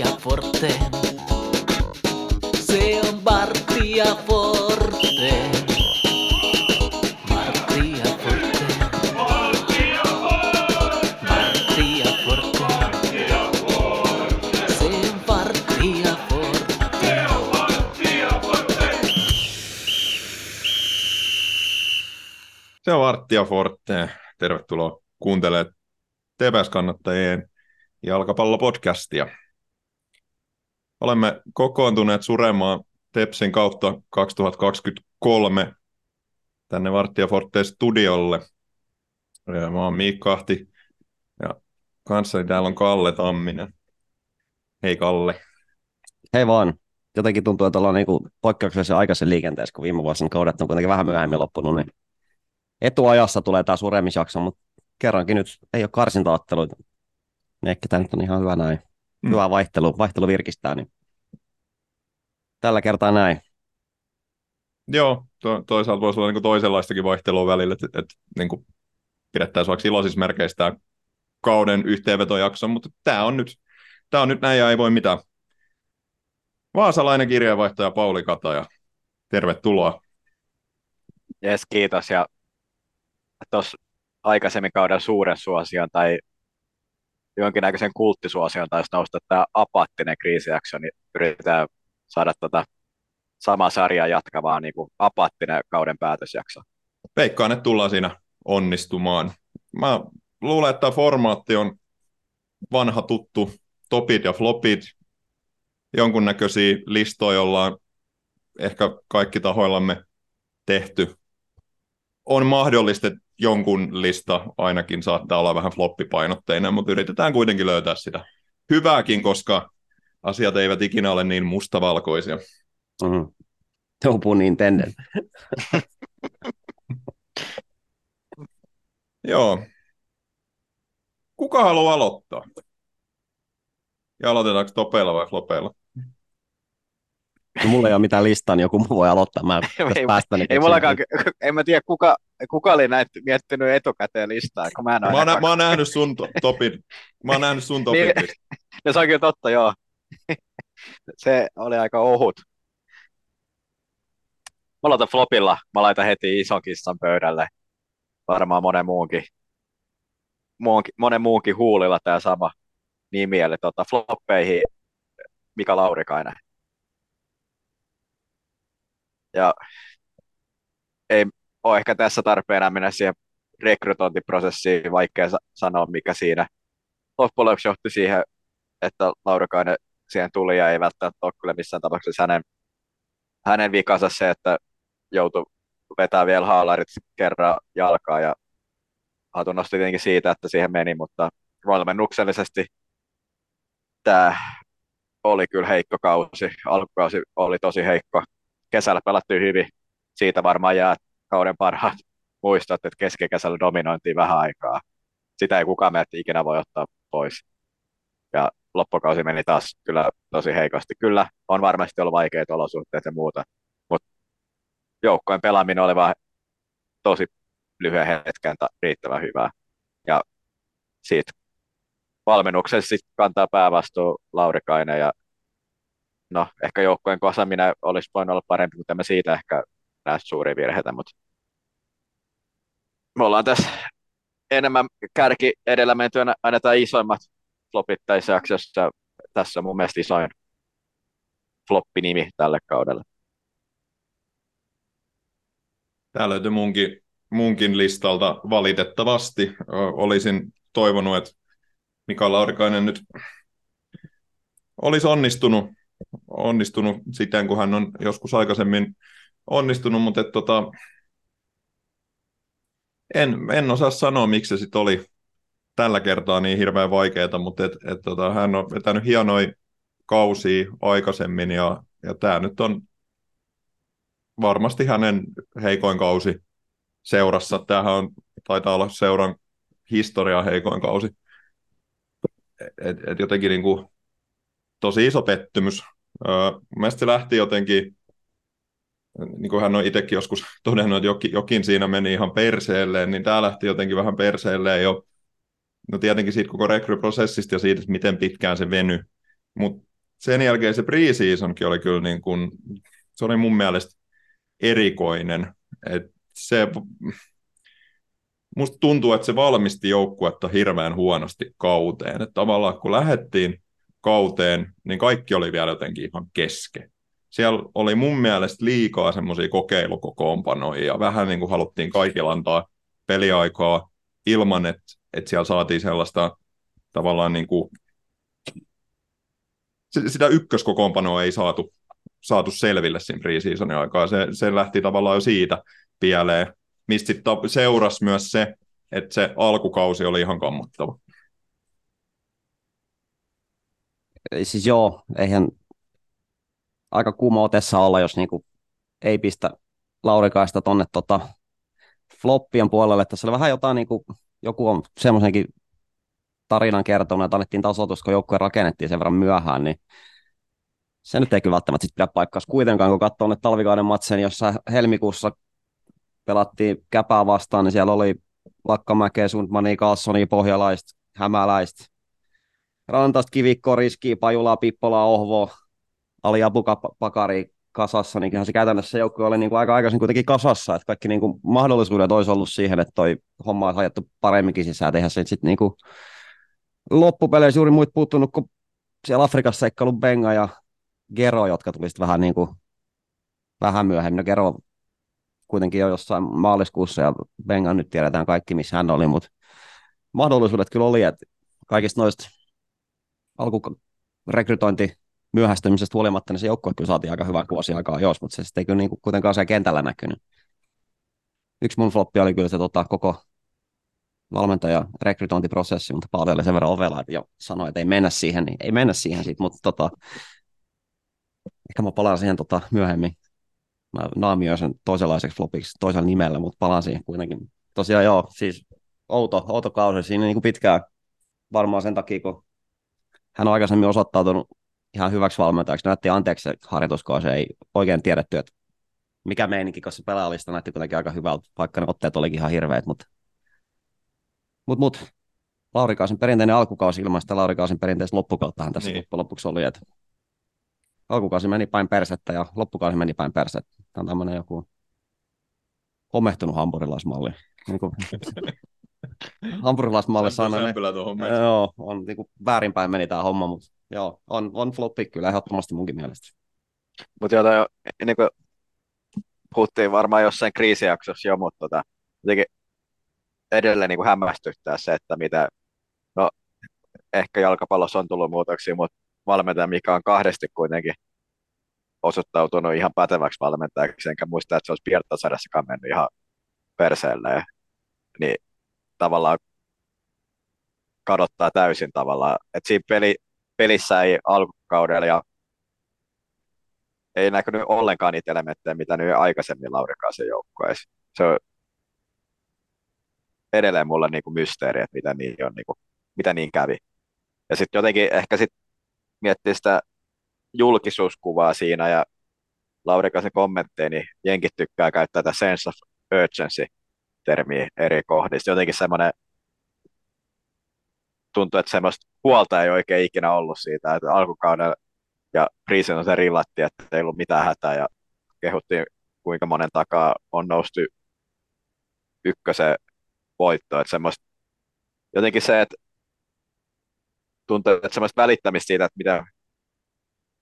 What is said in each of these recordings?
Bartia Forte. Se on Bartia Forte. Forte. Forte. Se on Bartia Forte. Arttia Forte. Tervetuloa kuuntelemaan TPS-kannattajien jalkapallopodcastia. Olemme kokoontuneet suremaan Tepsin kautta 2023 tänne Varttia Forte studiolle. Ja Mä oon Miikka Ahti ja kanssani täällä on Kalle Tamminen. Hei Kalle. Hei vaan. Jotenkin tuntuu, että ollaan niinku poikkeuksellisen aikaisen liikenteessä, kun viime vuosina kaudet on kuitenkin vähän myöhemmin loppunut, niin etuajassa tulee tämä suremisjakso, mutta kerrankin nyt ei ole karsintaotteluita. Niin ehkä tämä nyt on ihan hyvä näin. Mm. Hyvä vaihtelu, vaihtelu virkistää, niin tällä kertaa näin. Joo, to, toisaalta voisi olla niin toisenlaistakin vaihtelua välillä, että, että niin kuin pidettäisiin vaikka iloisissa merkeissä tämä kauden yhteenvetojakso, mutta tämä on nyt, tämä on nyt näin ja ei voi mitään. Vaasalainen kirjeenvaihtaja Pauli Kataja, tervetuloa. Jes, kiitos. Ja tuossa aikaisemmin kauden suuren suosion tai jonkinnäköisen kulttisuosion taisi nousta tämä apaattinen kriisijakso, niin yritetään saada tota sama sarja jatkavaa niin kuin apaattinen kauden päätösjakso. Veikkaan, että tullaan siinä onnistumaan. Mä luulen, että tämä formaatti on vanha tuttu, topit ja flopit, jonkunnäköisiä listoja ollaan ehkä kaikki tahoillamme tehty. On mahdollista, että jonkun lista ainakin saattaa olla vähän floppipainotteinen, mutta yritetään kuitenkin löytää sitä hyvääkin, koska asiat eivät ikinä ole niin mustavalkoisia. Mm-hmm. Pun intended. Joo. Kuka haluaa aloittaa? Ja aloitetaanko topeilla vai flopeilla? No, mulla ei ole mitään listaa, niin joku muu voi aloittaa. Mä ei, päästä, niin ei keksin- mullakaan, en mä tiedä kuka, kuka oli näitä miettinyt etukäteen listaa, kun mä en ole Mä nä- mä oon nähnyt sun to- topit. Mä oon nähnyt sun topit. Niin. No se on kyllä totta, joo. Se oli aika ohut. Mä aloitan flopilla. Mä laitan heti ison kissan pöydälle. Varmaan monen muunkin, muunkin, monen muunkin huulilla tämä sama nimi. Eli tota, floppeihin Mika Laurikainen. Ja ei ole ehkä tässä tarpeena mennä siihen rekrytointiprosessiin, vaikea sa- sanoa mikä siinä loppujen lopuksi johti siihen, että Laurikainen siihen tuli ja ei välttämättä ole kyllä missään tapauksessa hänen, hänen vikansa se, että joutui vetää vielä haalarit kerran jalkaa ja hatun nosti tietenkin siitä, että siihen meni, mutta valmennuksellisesti tämä oli kyllä heikko kausi. Alkukausi oli tosi heikko. Kesällä pelattiin hyvin. Siitä varmaan jää kauden parhaat muistot, että keskikesällä dominointiin vähän aikaa. Sitä ei kukaan meitä ikinä voi ottaa pois. Ja loppukausi meni taas kyllä tosi heikosti. Kyllä on varmasti ollut vaikeat olosuhteet ja muuta, mutta joukkojen pelaaminen oli vaan tosi lyhyen hetken riittävän hyvää. Ja siitä valmennuksessa sitten kantaa päävastuu Laurikainen ja no ehkä joukkojen kasaminen olisi voinut olla parempi, mutta mä siitä ehkä näe suuria virheitä, mutta me ollaan tässä enemmän kärki edellä mentyä tämä isoimmat flopit tässä jaksossa. Tässä on mun mielestä isoin floppinimi tälle kaudelle. Tämä löytyi munkin, munkin listalta valitettavasti. Olisin toivonut, että Mika Laurikainen nyt olisi onnistunut, onnistunut siten, kun hän on joskus aikaisemmin onnistunut, mutta et, tota, en, en osaa sanoa, miksi se oli tällä kertaa niin hirveän vaikeaa, mutta et, et, tota, hän on vetänyt hienoja kausia aikaisemmin ja, ja tämä nyt on varmasti hänen heikoin kausi seurassa. Tämähän on, taitaa olla seuran historian heikoin kausi. Et, et jotenkin niin kuin, tosi iso pettymys. Öö, mielestäni se lähti jotenkin, niin kuin hän on itsekin joskus todennut, että jokin, jokin siinä meni ihan perseelleen, niin tämä lähti jotenkin vähän perseelleen jo. No tietenkin siitä koko rekryprosessista ja siitä, miten pitkään se venyi. Mutta sen jälkeen se preseasonkin oli kyllä niin kuin, se oli mun mielestä erikoinen. Et se, musta tuntuu, että se valmisti joukkuetta hirveän huonosti kauteen. Et tavallaan kun lähettiin kauteen, niin kaikki oli vielä jotenkin ihan kesken. Siellä oli mun mielestä liikaa semmoisia kokeilukokoonpanoja ja vähän niin kuin haluttiin kaikilla antaa peliaikaa ilman, että, että siellä saatiin sellaista tavallaan niin kuin, sitä ykköskokoonpanoa ei saatu, saatu selville siinä preseasonin aikaa. Se, se lähti tavallaan jo siitä pieleen, mistä sitten seurasi myös se, että se alkukausi oli ihan kammottava. Siis joo, eihän aika kuuma otessa olla, jos niinku ei pistä Laurikaista tonne tota floppien puolelle. Tässä oli vähän jotain, niinku, joku on semmoisenkin tarinan kertonut, että annettiin tasoitus, kun joukkue rakennettiin sen verran myöhään, niin se nyt ei kyllä välttämättä sit pidä paikkaa kuitenkaan, kun katsoo nyt talvikauden matsen, jossa helmikuussa pelattiin käpää vastaan, niin siellä oli Lakkamäkeä, Sundmania, Carlsonia, Pohjalaista, Hämäläistä, Rantasta, Kivikko, Riski, Pajulaa, Pippolaa, Ohvo, Ali Abukapakari kasassa, niin se käytännössä joukkue oli niin kuin aika aikaisin kuitenkin kasassa, että kaikki niin kuin mahdollisuudet olisi ollut siihen, että toi homma olisi ajettu paremminkin sisään, eihän se sitten niin kuin loppupeleissä juuri muut puuttunut kuin siellä Afrikassa seikkailu Benga ja Gero, jotka tuli vähän niin kuin vähän myöhemmin. No Gero kuitenkin jo jossain maaliskuussa ja Benga nyt tiedetään kaikki, missä hän oli, mutta mahdollisuudet kyllä oli, että kaikista noista alkurekrytointi myöhästymisestä huolimatta, niin se joukkue kyllä saatiin aika hyvää vuosi aikaa jos, mutta se sitten ei kyllä niin kuin kuitenkaan siellä kentällä näkynyt. Yksi mun floppi oli kyllä se tota, koko valmentaja rekrytointiprosessi, mutta paljon oli sen verran ovela, että jo sanoi, että ei mennä siihen, niin ei mennä siihen siitä, mutta tota, ehkä mä palaan siihen tota, myöhemmin. Mä naamioin sen toisenlaiseksi flopiksi toisella nimellä, mutta palaan siihen kuitenkin. Tosiaan joo, siis outo, outo kausi siinä niin kuin pitkään varmaan sen takia, kun hän on aikaisemmin osoittautunut ihan hyväksi valmentajaksi. Näytti anteeksi se harjoituskausi, ei oikein tiedetty, että mikä meininki, koska se näytti kuitenkin aika hyvältä, vaikka ne otteet olikin ihan hirveät, mutta mut, mut, Laurikaasin perinteinen alkukausi ilman sitä Laurikaasin perinteistä loppukauttahan tässä niin. lopuksi oli, että alkukausi meni päin persettä ja loppukausi meni päin persettä. Tämä on tämmöinen joku homehtunut hampurilaismalli. Niin kuin hampurilaismalli sanoi. Joo, on niin kuin väärinpäin meni tämä homma, mutta joo, on, on floppi kyllä ehdottomasti munkin mielestä. Mutta jota jo, niin kuin puhuttiin varmaan jossain kriisijaksossa jo, mutta tota, jotenkin edelleen niin kuin hämmästyttää se, että mitä, no ehkä jalkapallossa on tullut muutoksia, mutta valmentaja, mikä on kahdesti kuitenkin osoittautunut ihan päteväksi valmentajaksi, enkä muista, että se olisi Pirtasarjassakaan mennyt ihan perseelle. Niin tavallaan kadottaa täysin tavallaan. Et siinä peli, pelissä ei alkukaudella ja ei näkynyt ollenkaan niitä elementtejä, mitä nyt aikaisemmin Laurikaasen joukkueessa. Se on edelleen mulle niin kuin mysteeri, että mitä niin, on, niin kuin, mitä niin kävi. Ja sitten jotenkin ehkä sit miettii sitä julkisuuskuvaa siinä ja Laurikasen kommentteja, niin jenkit tykkää käyttää tätä sense of urgency termiä eri kohdissa. Jotenkin semmoinen tuntuu, että semmoista huolta ei oikein ikinä ollut siitä, että alkukaudella ja Priisen se rillattiin, että ei ollut mitään hätää ja kehuttiin kuinka monen takaa on noustu ykkösen voitto. Että semmoista, jotenkin se, että tuntuu, että semmoista välittämistä siitä, että mitä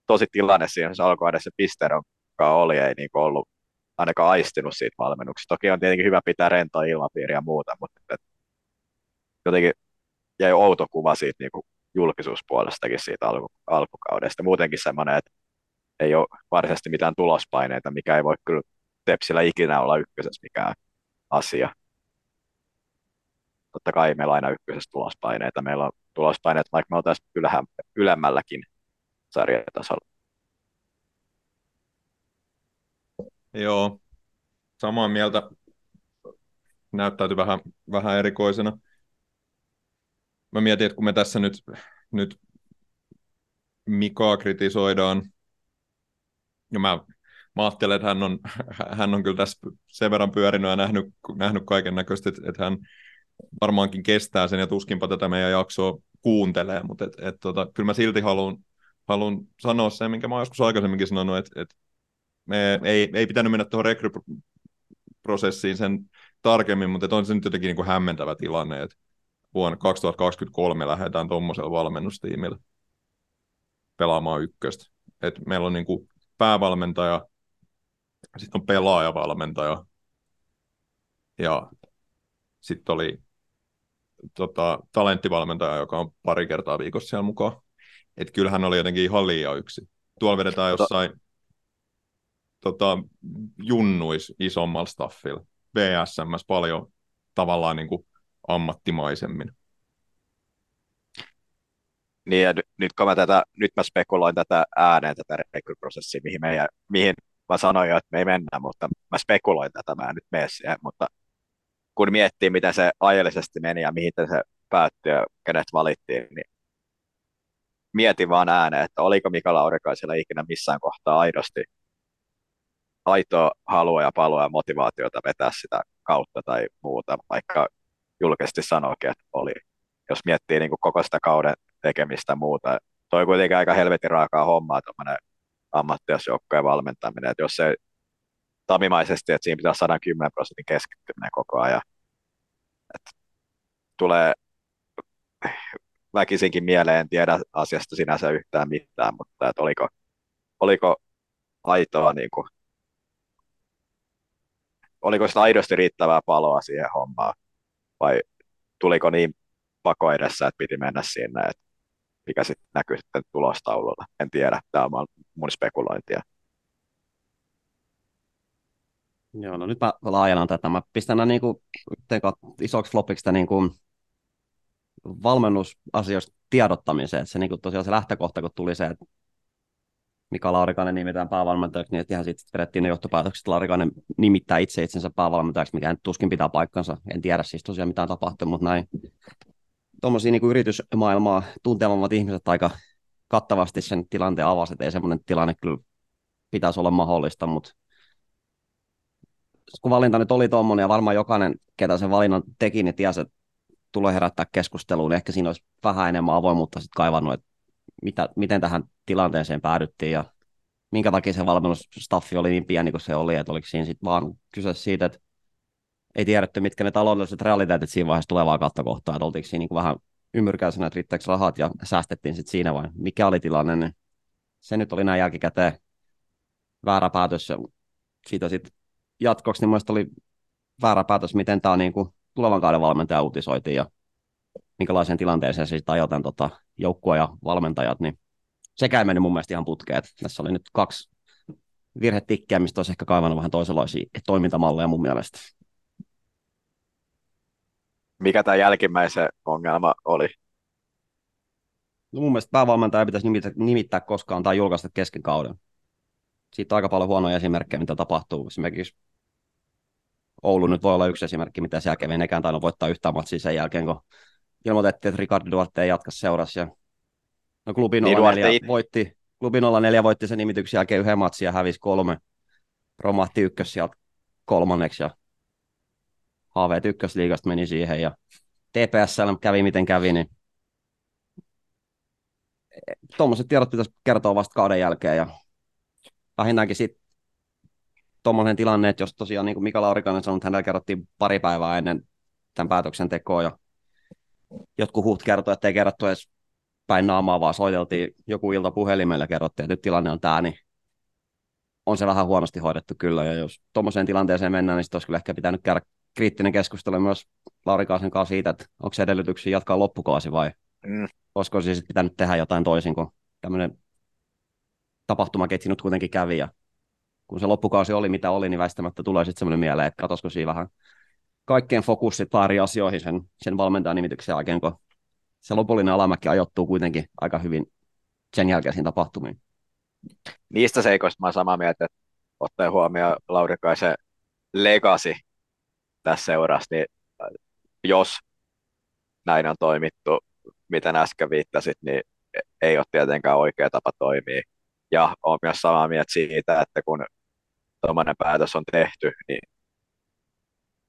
tosi tilanne siinä se alkukaudessa se pisteeron oli, ei niin ollut ainakaan aistinut siitä valmennuksesta. Toki on tietenkin hyvä pitää rentoa ilmapiiriä ja muuta, mutta et, jotenkin jäi outo kuva siitä niin kuin julkisuuspuolestakin siitä alku, alkukaudesta. Muutenkin semmoinen, että ei ole varsinaisesti mitään tulospaineita, mikä ei voi kyllä Tepsillä ikinä olla ykkösessä mikään asia. Totta kai meillä on aina ykkösessä tulospaineita. Meillä on tulospaineet, vaikka me oltaisiin ylhä, ylemmälläkin sarjatasolla. Joo, samaa mieltä. Näyttäytyi vähän, vähän erikoisena. Mä mietin, että kun me tässä nyt, nyt Mikaa kritisoidaan, ja mä, mä ajattelen, että hän on, hän on kyllä tässä sen verran pyörinyt ja nähnyt, nähnyt kaiken näköistä, että, että hän varmaankin kestää sen ja tuskinpa tätä meidän jaksoa kuuntelee, mutta et, et, tota, kyllä mä silti haluan haluan sanoa sen, minkä mä oon joskus aikaisemminkin sanonut, että, että me ei, ei pitänyt mennä tuohon rekryprosessiin sen tarkemmin, mutta on se nyt jotenkin niin kuin hämmentävä tilanne, että vuonna 2023 lähdetään tuommoisella valmennustiimillä pelaamaan ykköstä. Et meillä on niin kuin päävalmentaja, sitten on pelaajavalmentaja ja sitten oli tota, talenttivalmentaja, joka on pari kertaa viikossa siellä mukaan. Että kyllähän oli jotenkin ihan liian yksi. Tuolla vedetään jossain tota, junnuis isommalla staffilla. VSMS paljon tavallaan niin kuin ammattimaisemmin. Niin, ja nyt kun mä tätä, nyt mä spekuloin tätä ääneen, tätä rekryprosessia, mihin, meidän, mihin mä sanoin jo, että me ei mennä, mutta mä spekuloin tätä, mä en nyt mene siihen, mutta kun miettii, miten se ajallisesti meni ja mihin se päättyi ja kenet valittiin, niin mietin vaan ääneen, että oliko Mika Laurikaisella ikinä missään kohtaa aidosti aitoa halua ja paloa ja motivaatiota vetää sitä kautta tai muuta, vaikka julkisesti sanoikin, että oli. Jos miettii niin kuin koko sitä kauden tekemistä muuta. Toi kuitenkin aika helvetin raakaa hommaa tuommoinen ammattilaisjoukkojen valmentaminen, että jos se tamimaisesti, että siinä pitää 110 prosentin keskittyminen koko ajan. Että tulee väkisinkin mieleen, en tiedä asiasta sinänsä yhtään mitään, mutta että oliko, oliko aitoa niin kuin, oliko sitä aidosti riittävää paloa siihen hommaan vai tuliko niin pako edessä, että piti mennä sinne, että mikä sitten näkyy sitten tulostaululla. En tiedä, tämä on mun spekulointia. Joo, no nyt mä laajennan tätä. Mä pistän niin isoksi flopiksi niin kuin valmennusasioista tiedottamiseen. Se niin kuin tosiaan se lähtökohta, kun tuli se, että Mika Laurikainen nimetään päävalmentajaksi, niin ihan sitten vedettiin ne johtopäätökset, että Laurikainen nimittää itse itsensä päävalmentajaksi, mikä nyt tuskin pitää paikkansa. En tiedä siis tosiaan mitä tapahtui, mutta näin. Tuommoisia niin yritysmaailmaa tuntevammat ihmiset aika kattavasti sen tilanteen avasi, että ei semmoinen tilanne kyllä pitäisi olla mahdollista, mutta kun valinta nyt oli tuommoinen ja varmaan jokainen, ketä sen valinnan teki, niin tiesi, että tulee herättää keskusteluun, niin ehkä siinä olisi vähän enemmän avoimuutta sitten kaivannut, että mitä, miten tähän tilanteeseen päädyttiin ja minkä takia se valmennusstaffi oli niin pieni kuin se oli, että oliko siinä sitten vaan kyse siitä, että ei tiedetty, mitkä ne taloudelliset realiteetit siinä vaiheessa tulevaa kautta kohtaa, että oltiinko siinä niin vähän ymmyrkäisenä, että riittääkö rahat ja säästettiin sitten siinä vai mikä oli tilanne, niin se nyt oli näin jälkikäteen väärä päätös ja siitä sitten jatkoksi niin oli väärä päätös, miten tämä niin kuin tulevan kauden valmentaja uutisoitiin ja minkälaiseen tilanteeseen se sitten ajotaan tota, joukkue ja valmentajat, niin sekä ei mennyt mun mielestä ihan putkeen. Tässä oli nyt kaksi virhetikkiä, mistä olisi ehkä kaivannut vähän toisenlaisia toimintamalleja mun mielestä. Mikä tämä jälkimmäisen ongelma oli? No mun mielestä päävalmentaja ei pitäisi nimittää, nimittää koskaan tai julkaista kesken kauden. Siitä on aika paljon huonoja esimerkkejä, mitä tapahtuu. Esimerkiksi Oulu nyt voi olla yksi esimerkki, mitä siellä kävi. Nekään tainnut voittaa yhtään matsia sen jälkeen, kun ilmoitettiin, että Ricardo Duarte ei jatka seurassa. Ja no klubi 04 niin voitti, klubi 04 voitti sen nimityksen jälkeen yhden matsin ja hävisi kolme. Romahti ykkös sieltä kolmanneksi ja haaveet ykkösliigasta meni siihen ja TPSL kävi miten kävi, niin tuommoiset tiedot pitäisi kertoa vasta kauden jälkeen ja vähintäänkin sitten tuommoinen tilanne, että jos tosiaan niin kuin Mika Laurikainen sanoi, että hänellä kerrottiin pari päivää ennen tämän päätöksentekoa ja jotkut huut kertoi, että ei kerrottu edes päin naamaa, vaan soiteltiin joku ilta puhelimella ja kerrottiin, että nyt tilanne on tämä, niin on se vähän huonosti hoidettu kyllä. Ja jos tuommoiseen tilanteeseen mennään, niin sitten olisi kyllä ehkä pitänyt käydä kriittinen keskustelu myös Lauri Kaasen kanssa siitä, että onko se edellytyksiä jatkaa loppukausi vai mm. olisiko siis pitänyt tehdä jotain toisin, kun tämmöinen tapahtumaketsi nyt kuitenkin kävi ja kun se loppukausi oli mitä oli, niin väistämättä tulee sitten semmoinen mieleen, että katsoisiko siinä vähän kaikkien fokussit pari asioihin sen, sen valmentajan nimityksen jälkeen, kun se lopullinen alamäki ajoittuu kuitenkin aika hyvin sen jälkeisiin tapahtumiin. Niistä seikoista mä olen samaa mieltä, että ottaen huomioon Laurikaisen legacy tässä seurassa, niin jos näin on toimittu, miten äsken viittasit, niin ei ole tietenkään oikea tapa toimia. Ja olen myös samaa mieltä siitä, että kun tuommoinen päätös on tehty, niin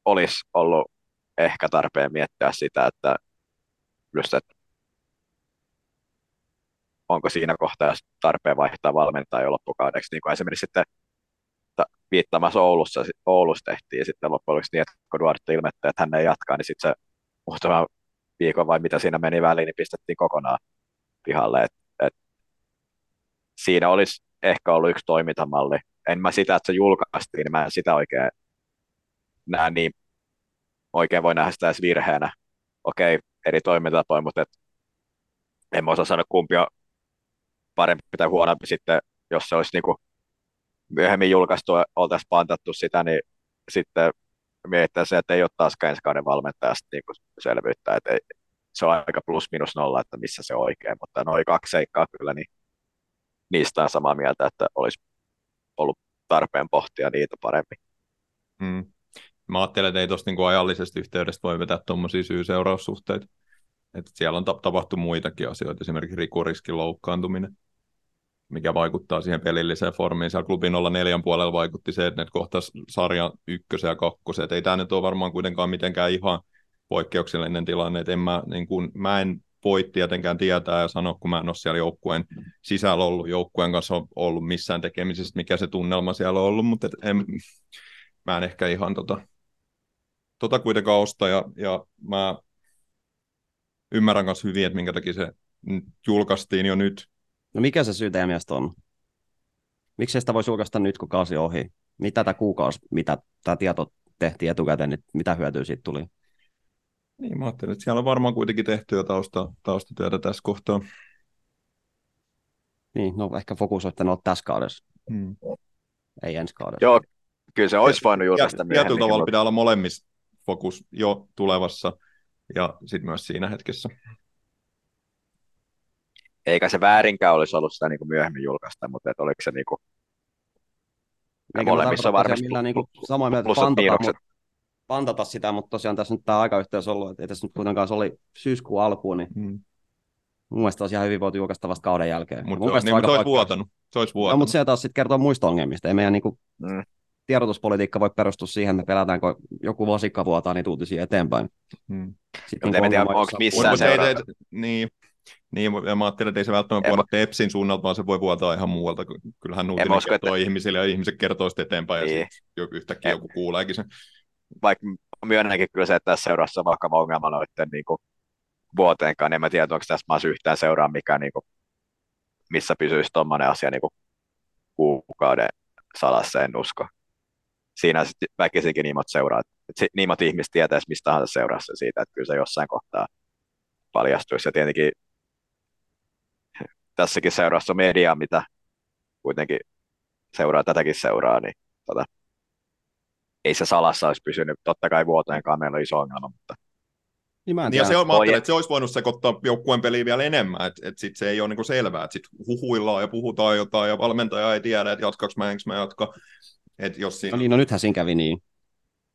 olisi ollut ehkä tarpeen miettiä sitä, että just, että onko siinä kohtaa tarpeen vaihtaa valmentajaa loppukaudeksi, niin kuin esimerkiksi sitten ta- viittaamassa Oulussa, Oulussa tehtiin sitten loppujen lopuksi niin, että kun Duarte ilmoitti, että hän ei jatkaa, niin sitten se muutama viikon vai mitä siinä meni väliin, niin pistettiin kokonaan pihalle. Et, et siinä olisi ehkä ollut yksi toimintamalli. En mä sitä, että se julkaistiin, niin mä en sitä oikein näe niin, oikein voi nähdä sitä edes virheenä. Okei, eri toimintatapoja, mutta et, en mä osaa sanoa kumpi on parempi tai huonompi sitten, jos se olisi niinku myöhemmin julkaistu oltaisiin pantattu sitä, niin sitten miettää se, että ei ole taaskaan ensi kauden valmentajasta niin selvyyttä, että ei, se on aika plus minus nolla, että missä se on oikein, mutta noin kaksi seikkaa kyllä, niin niistä on samaa mieltä, että olisi ollut tarpeen pohtia niitä paremmin. Mm. Mä ajattelen, että ei tuosta niinku ajallisesta yhteydestä voi vetää tuommoisia syy-seuraussuhteita. Että siellä on tapahtunut muitakin asioita, esimerkiksi rikuriskin loukkaantuminen, mikä vaikuttaa siihen pelilliseen formiin. Siellä klubin olla neljän puolella vaikutti se, että ne kohtas sarjan ykkösen ja kakkosen. Et ei tämä nyt ole varmaan kuitenkaan mitenkään ihan poikkeuksellinen tilanne. että en mä, niin kun, mä en voi tietenkään tietää ja sanoa, kun mä en ole siellä joukkueen sisällä ollut, joukkueen kanssa ollut missään tekemisissä, mikä se tunnelma siellä on ollut, mutta et en, mä en ehkä ihan tota, tota kuitenkaan osta ja, ja mä ymmärrän myös hyvin, että minkä takia se julkaistiin jo nyt. No mikä se syy teidän mielestä on? Miksi sitä voisi julkaista nyt, kun kausi on ohi? Mitä tämä kuukausi, mitä tämä tieto tehtiin etukäteen, niin mitä hyötyä siitä tuli? Niin, mä ajattelin, että siellä on varmaan kuitenkin tehty jo tausta, taustatyötä tässä kohtaa. Niin, no ehkä fokus olisi olla tässä kaudessa, Hmm. ei ensi kaudessa. Joo, kyllä se olisi voinut julkaista Tietyllä myöhemmin. tavalla mutta pitää olla molemmissa fokus jo tulevassa ja sitten myös siinä hetkessä. Eikä se väärinkään olisi ollut sitä niin kuin myöhemmin julkaista, mutta et oliko se niin kuin, Eikä molemmissa varmasti millään niinku plu- samaa mieltä pantata, mutta pantata sitä, mutta tosiaan tässä nyt tämä aikayhteys ollut, että ei tässä nyt kuitenkaan se oli syyskuun alkuun, niin Hmm. mun mielestä olisi ihan hyvin voitu julkaista vasta kauden jälkeen. Mutta mun niin, mut on se olisi vuotanut. Se olisi No, vuotanut. mutta se taas sitten kertoo muista ongelmista. Ei meidän niinku Mm. Tiedotuspolitiikka voi perustua siihen, että pelätään, kun joku vasikka vuotaa niitä uutisia eteenpäin. Hmm. Sitten Mutta en tiedä, onko missään ei- Niin, niin, ja mä ajattelin, että ei se välttämättä En vuoda Tepsin suunnalta, vaan se voi vuotaa ihan muualta. Kyllähän uutinen usko, kertoo että- ihmisille ja ihmiset kertoo sitten eteenpäin ja Niin. sitten joku yhtäkkiä En- joku kuuleekin sen. vaikka myönnänkin kyllä se, että tässä seurassa on vakava ongelma noiden niin kuin, vuoteenkaan, niin en mä tiedä, onko tässä maassa yhtään seuraa, mikä, niin kuin, missä pysyisi tuommoinen asia niin kuin, kuukauden salassa, en usko. Siinä sitten väkisinkin niimot seuraa, että sit niimot ihmiset tietäisi mistä tahansa seurassa siitä, että kyllä se jossain kohtaa paljastuisi. Ja tietenkin tässäkin seurassa on media, mitä kuitenkin seuraa, tätäkin seuraa, niin tota, ei se salassa olisi pysynyt. Totta kai vuoteenkaan meillä on iso ongelma, mutta Niin mä en ja se on, mä ajattelin, että se olisi voinut sekoittaa joukkueen peliä vielä enemmän, että et sit se ei ole niinku selvää, että sitten huhuillaan ja puhutaan jotain ja valmentaja ei tiedä, että jatkaks mä, enkö mä jatka. Että jos siinä... No niin, no nythän siinä kävi niin,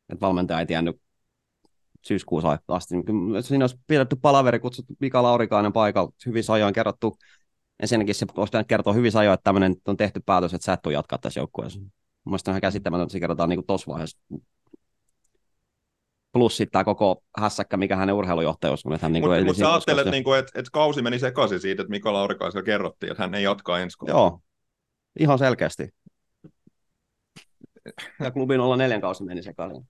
että valmentaja ei tiennyt syyskuussa asti. Kyllä Siinä olisi pidetty palaveri, kutsuttu Mika Laurikainen paikalla, hyvin ajoin kerrottu. Ensinnäkin se olisi pitänyt kertoa hyvin ajoin, että tämmöinen on tehty päätös, että sä et jatkaa tässä joukkueessa. Mielestäni on ihan käsittämätöntä, että se kerrotaan niin tuossa vaiheessa. Plus sitten tämä koko hässäkkä, mikä hänen urheilujohtajuus on. Niin Mutta ei mut siinä sä ajattelet, niinku, että et kausi meni sekaisin siitä, että Mika Laurikaisella kerrottiin, että hän ei jatkaa ensi kaudella. Joo, ihan selkeästi. Ja klubin olla neljän kausi meni sekaisin.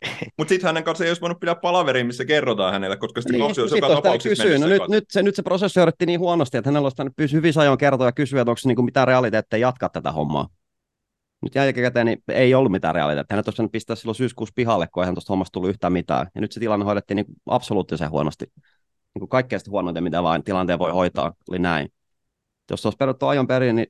Mutta sitten hänen kanssa ei olisi voinut pitää palaveria, missä kerrotaan hänelle, koska sitten kausi olisi sit joka tapauksessa No nyt, nyt, se, nyt se prosessi hoidettiin niin huonosti, että hänellä olisi pitänyt pysyä hyvin ajoin kertoa ja kysyä, että onko se niin mitään realiteetteja jatkaa tätä hommaa. Nyt jälkikäteen niin ei ollut mitään realiteetteja. Hänet olisi pistää silloin syyskuussa pihalle, kun eihän tuosta hommasta tullut yhtään mitään. Ja nyt se tilanne hoidettiin niin absoluuttisen huonosti. Niin kuin kaikkein sitä huonointa, mitä vain tilanteen voi hoitaa, oli näin. Jos se olisi peruttu ajon perin, niin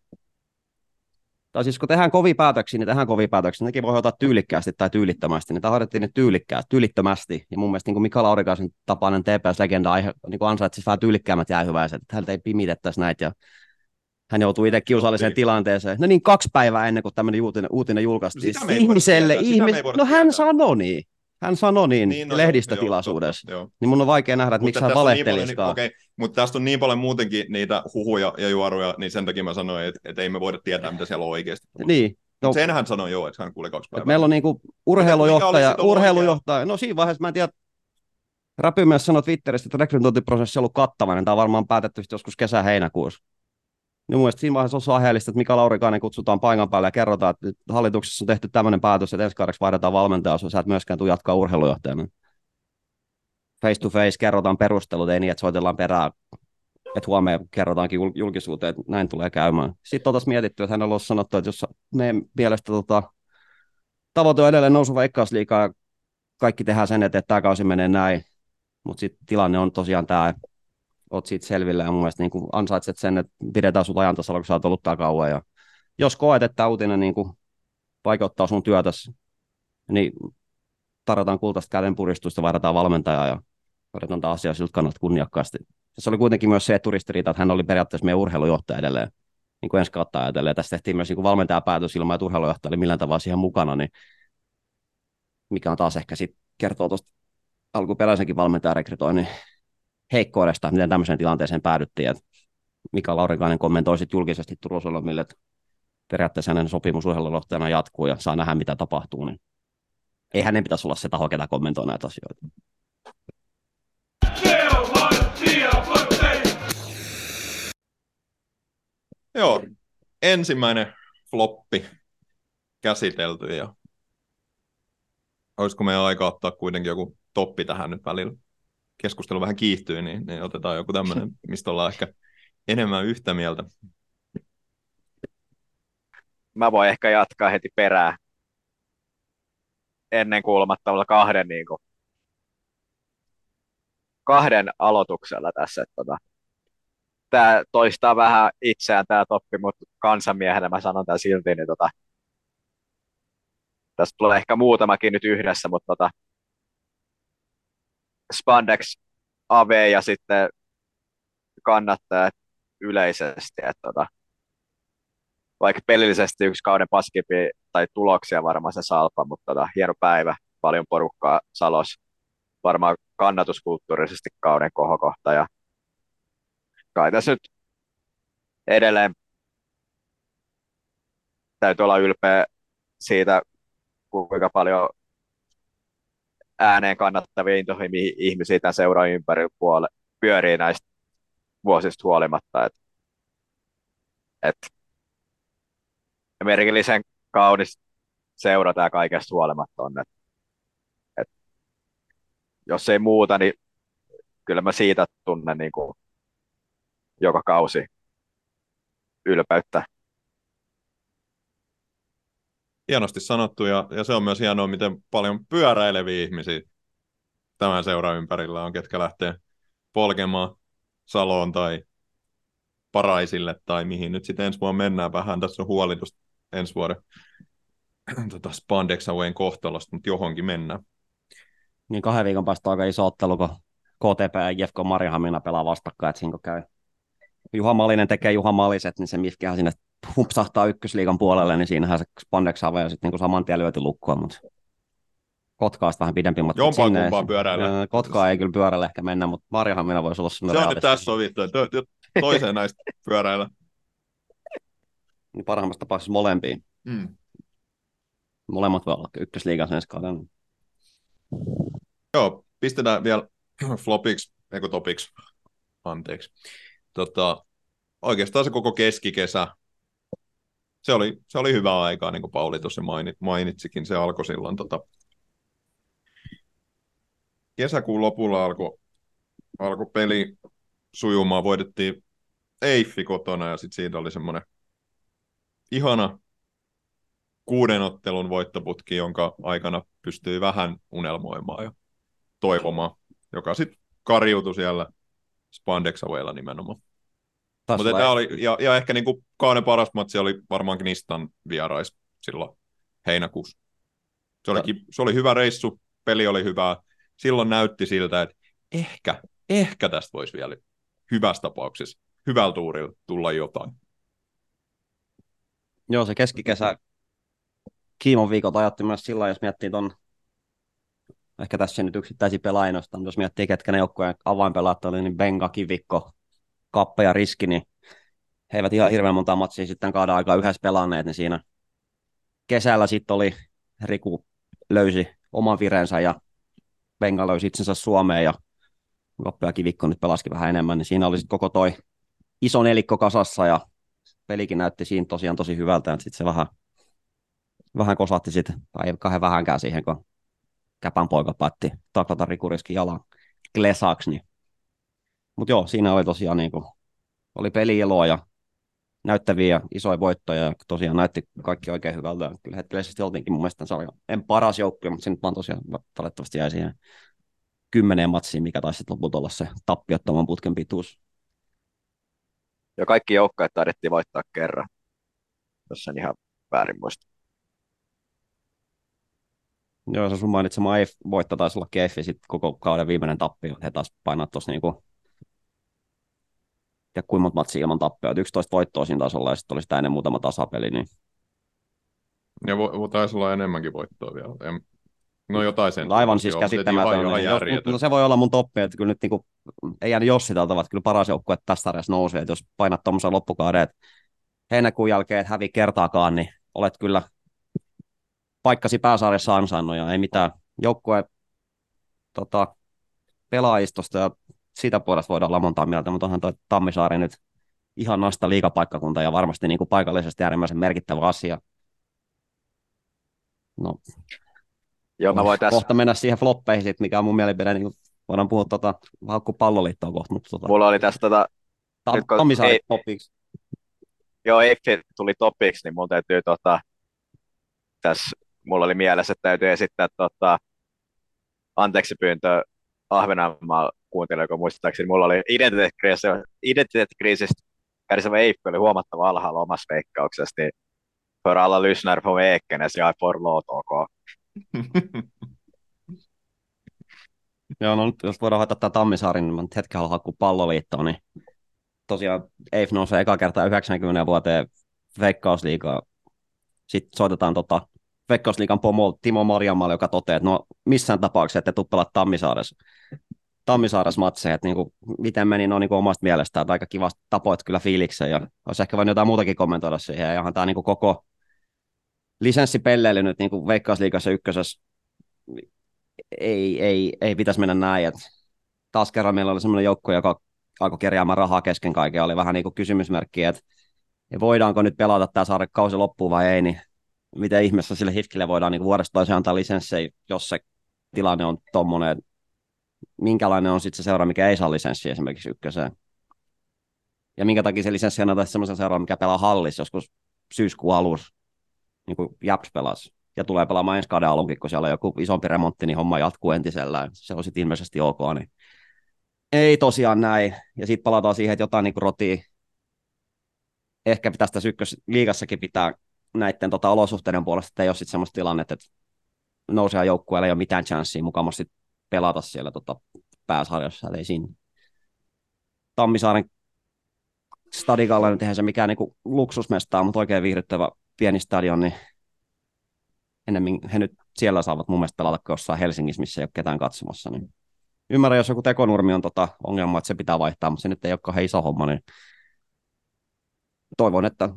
tai siis kun tehdään kovia päätöksiä, niin tehdään kovia päätöksiä. Nekin voi hoitaa tyylikkäästi tai tyylittömästi. Niin tämä hoidettiin nyt tyylikkäästi, tyylittömästi. Ja mun mielestä niin Mika Laurikaisen tapainen TPS-legenda aihe, niin kuin ansaitsisi vähän tyylikkäämmät jäähyväiset. Että häntä ei pimitettäisi näitä. Ja hän joutuu itse kiusalliseen Niin. tilanteeseen. No niin, kaksi päivää ennen kuin tämmöinen uutinen, uutinen julkaistiin. No Ihmiselle, tietää, sitä me ihmis... ei voida no hän tietää. sanoi niin. Hän sanoi niin, Niin, no lehdistötilaisuudessa. joo, totta, joo. Niin mun on vaikea nähdä, että miksi hän on niin niin, okay, mutta tästä on niin paljon muutenkin niitä huhuja ja juoruja, niin sen takia mä sanoin, että, että ei me voida tietää, mitä siellä on oikeasti. Niin, no, sen hän sanoi joo, että hän kuuli kaksi päivää. meillä on niinku urheilujohtaja, urheilujohtaja. No siinä vaiheessa mä en tiedä, Räpymies sanoi Twitterissä, että rekrytointiprosessi on ollut kattava, niin tämä on varmaan päätetty joskus kesä-heinäkuussa. Niin mun siinä vaiheessa olisi aiheellista, että Mika Laurikainen kutsutaan paikan päälle ja kerrotaan, että hallituksessa on tehty tämmöinen päätös, että ensi kaudeksi vaihdetaan valmentaja, jos sä et myöskään tule jatkaa urheilujohtajana. Face to face kerrotaan perustelut, ei niin, että soitellaan perään, että huomenna kerrotaankin jul- julkisuuteen, että näin tulee käymään. Sitten oltaisiin mietitty, että hänellä olisi sanottu, että jos meidän mielestä tota, tavoite on edelleen nousu veikkausliikaa ja kaikki tehdään sen että tämä kausi menee näin, mutta sitten tilanne on tosiaan tämä, oot siitä selvillä ja mun mielestä niin ansaitset sen, että pidetään sut ajan tasalla, kun sä oot ollut tää kauan. Ja jos koet, että uutinen niin kuin vaikeuttaa sun työtäsi, niin tarjotaan kultaista kädenpuristusta, vaihdetaan valmentajaa ja hoidetaan tämä asia siltä kannalta kunniakkaasti. Se oli kuitenkin myös se turistiriita, että hän oli periaatteessa meidän urheilujohtaja edelleen, niin kuin ensi kautta ajatellen. Ja tässä tehtiin myös niin valmentajapäätös ilman, että urheilujohtaja oli millään tavalla siihen mukana, niin mikä on taas ehkä sitten kertoo tuosta alkuperäisenkin valmentajarekrytoinnin heikkoudesta, miten tämmöiseen tilanteeseen päädyttiin. Et Mika Laurikainen kommentoi sitten julkisesti Turusolomille, että periaatteessa hänen sopimus jatkuu ja saa nähdä, mitä tapahtuu. Niin ei hänen pitäisi olla se taho, ketä kommentoi näitä asioita. Joo, ensimmäinen floppi käsitelty ja olisiko meidän aika ottaa kuitenkin joku toppi tähän nyt välillä. Keskustelu vähän kiihtyy, niin, niin otetaan joku tämmöinen, mistä ollaan ehkä enemmän yhtä mieltä. Mä voin ehkä jatkaa heti perään ennen kuulumattomalla kahden, niin kuin, kahden aloituksella tässä. Että, tota, tämä toistaa vähän itseään tämä toppi, mutta kansanmiehenä mä sanon tämän silti, niin tota, tästä tulee ehkä muutamakin nyt yhdessä, mutta tota, Spandex AV ja sitten kannattaa yleisesti, että tota, vaikka pelillisesti yksi kauden paskipi tai tuloksia varmaan se salpa, mutta tota, hieno päivä, paljon porukkaa Salos, varmaan kannatuskulttuurisesti kauden kohokohta ja kai tässä nyt edelleen täytyy olla ylpeä siitä, kuinka paljon ääneen kannattavia intohimoisia ihmisiä tämän seuran ympäri puole, pyörii näistä vuosista huolimatta. Et, et, merkillisen kaunis seura tämä kaikesta huolimatta on. Et, et, jos ei muuta, niin kyllä mä siitä tunnen niin kuin joka kausi ylpeyttä. Hienosti sanottu ja, ja se on myös hienoa, miten paljon pyöräileviä ihmisiä tämän seuran ympärillä on, ketkä lähtee polkemaan Saloon tai Paraisille tai mihin nyt sitten ensi vuonna mennään. Vähän tässä on huoli tuosta ensi vuoden tota Spandex Awayn kohtalosta, mutta johonkin mennään. Niin kahden viikon päästä aika iso ottelu, kun KTP ja Jefko Marihamina pelaa vastakkain, että siinä käy Juha Malinen tekee Juha Maliset, niin se Mifkihän sinne humpsahtaa ykkösliigan puolelle, niin siinähän se Spandex ja sitten niin saman tien lyöty lukkoa, mutta Kotkaa vähän pidempi matka. Jompaan sinne, kumpaan pyöräillä. Kotkaa ei kyllä pyörällä ehkä mennä, mutta Marjahamina voisi olla sellainen Se on nyt tässä sovittu, toiseen näistä pyöräillä. Niin parhaimmassa tapauksessa molempiin. Mm. Molemmat voi olla ykkösliigan ensi kauden. Joo, pistetään vielä flopiksi, eikö topiksi, anteeksi. Tota, oikeastaan se koko keskikesä, se oli, se oli hyvä aikaa, niin kuin Pauli tuossa mainitsikin, se alkoi silloin tota, kesäkuun lopulla alkoi alko peli sujumaan, voitettiin Eiffi kotona ja sitten siitä oli semmoinen ihana kuuden ottelun voittoputki, jonka aikana pystyi vähän unelmoimaan ja toivomaan, joka sitten kariutui siellä Spandex nimenomaan. Mutta tämä oli, ja, ja ehkä niinku kauden paras matsi oli varmaan Knistan vierais silloin heinäkuussa. Se oli, se oli hyvä reissu, peli oli hyvää. Silloin näytti siltä, että ehkä, ehkä tästä voisi vielä hyvässä tapauksessa, hyvällä tuurilla tulla jotain. Joo, se keskikesä Kiimon viikot ajatti myös sillä jos miettii ton, ehkä tässä nyt yksittäisiä pelaajia jos miettii, ketkä ne joukkueen avainpelaat oli, niin Benga, Kivikko, Kappe ja Riski, niin he eivät ihan hirveän monta matsia sitten kaada aikaa yhdessä pelanneet, niin siinä kesällä sitten oli, Riku löysi oman virensä ja Benga löysi itsensä Suomeen ja Kappe ja Kivikko nyt pelasikin vähän enemmän, niin siinä oli sitten koko toi iso nelikko kasassa ja pelikin näytti siinä tosiaan tosi hyvältä, että sitten se vähän, vähän kosatti sitten, tai ei kahden vähänkään siihen, kun käpän poika päätti taklata rikuriskin jalan klesaksi. Niin. Mutta joo, siinä oli tosiaan niin kuin, oli pelieloa ja näyttäviä isoja voittoja ja tosiaan näytti kaikki oikein hyvältä. Kyllä hetkellisesti oltiinkin mun mielestä sarja. En paras joukkue, mutta se nyt vaan tosiaan valitettavasti jäi siihen kymmeneen matsiin, mikä taisi sitten lopulta olla se tappiottoman putken pituus. Ja kaikki joukkueet taidettiin voittaa kerran, jos en ihan väärin muista. Joo, se sun mainitsema EIF voitto taisi olla ja sitten koko kauden viimeinen tappio. He taas painaa tuossa niinku ja kuinka monta matsia ilman tappia. 11 voittoa siinä taisi olla ja sitten oli sitä ennen muutama tasapeli. Niin... Ja vo, taisi olla enemmänkin voittoa vielä. En, no jotain sen. Aivan siis käsittämätöntä. No se voi olla mun toppi, että kyllä nyt niinku, ei jäänyt Jossi tältä, ovat kyllä paras joukkue tässä sarjassa nousee, että jos painat tuommoisen loppukauden, että heinäkuun jälkeen et hävi kertaakaan, niin olet kyllä paikkasi pääsarjassa ansainnut ja ei mitään joukkue tota, pelaajistosta ja siitä puolesta voidaan olla montaa mieltä, mutta onhan tuo Tammisaari nyt ihan nasta liikapaikkakunta ja varmasti niin kuin paikallisesti äärimmäisen merkittävä asia. No, Joo, mä voin tässä... kohta mennä siihen floppeihin, sit, mikä on mun mielipide, niin voidaan puhua tota, haukku palloliittoa kohta. Mutta, tota, Mulla oli tässä tota, Tam- Tammisaari ei, topiksi. Joo, ei tuli topiksi, niin mun täytyy tota, tässä, mulla oli mielessä, että täytyy esittää tota, anteeksi pyyntö Ahvenanmaa kuuntelijoita, muistaakseni mulla oli identiteettikriisistä, identiteettikriisistä kärsivä Eippi oli huomattava alhaalla omassa veikkauksessa, niin för alla lyssnare på Ekenäs, jag är förlåt OK. Joo, no nyt jos voidaan hoitaa tämä Tammisaarin, niin mä nyt hetken haluan hakea palloliittoon, niin tosiaan EIF nousee eka kertaa 90 vuoteen Veikkausliigaa. Sitten soitetaan tota Veikkausliikan pomo Timo Marjamalle, joka toteaa, että no missään tapauksessa ette tule pelaa Tammisaaressa. Tammisaaressa matseja, että niinku, miten meni no, niinku omasta mielestään, että aika kiva tapoit kyllä fiiliksen ja olisi ehkä voinut jotain muutakin kommentoida siihen, ja ihan tämä niinku koko lisenssipelleily nyt niinku Veikkausliigassa ykkösessä ei, ei, ei pitäisi mennä näin, että taas kerran meillä oli semmoinen joukko, joka alkoi kerjäämään rahaa kesken kaiken, oli vähän niin kuin kysymysmerkki, että voidaanko nyt pelata tämä saada kausi loppuun vai ei, niin miten ihmeessä sille hitkille voidaan niin vuodesta toiseen antaa lisenssejä, jos se tilanne on tuommoinen, minkälainen on sitten se seura, mikä ei saa lisenssiä esimerkiksi ykköseen. Ja minkä takia se lisenssi annetaan semmoisen seuraan, mikä pelaa hallissa joskus syyskuun alussa, niin kuin Japs pelasi. Ja tulee pelaamaan ensi kauden alunkin, kun siellä on joku isompi remontti, niin homma jatkuu entisellään. Se on sitten ilmeisesti ok, niin ei tosiaan näin. Ja sitten palataan siihen, että jotain niin rotia. Ehkä pitäisi tässä ykkösliigassakin pitää näiden tota, olosuhteiden puolesta, että ei ole sitten semmoista tilannetta, että nousee joukkueelle ei ole mitään chanssiä mukamasti pelata siellä tota, pääsarjassa, eli siinä Tammisaaren stadikalla nyt eihän se mikään niinku luksusmestaa, mutta oikein viihdyttävä pieni stadion, niin ennemmin he nyt siellä saavat mun mielestä pelata jossain Helsingissä, missä ei ole ketään katsomassa. Niin ymmärrän, jos joku tekonurmi on tota ongelma, että se pitää vaihtaa, mutta se nyt ei ole kauhean iso homma, niin toivon, että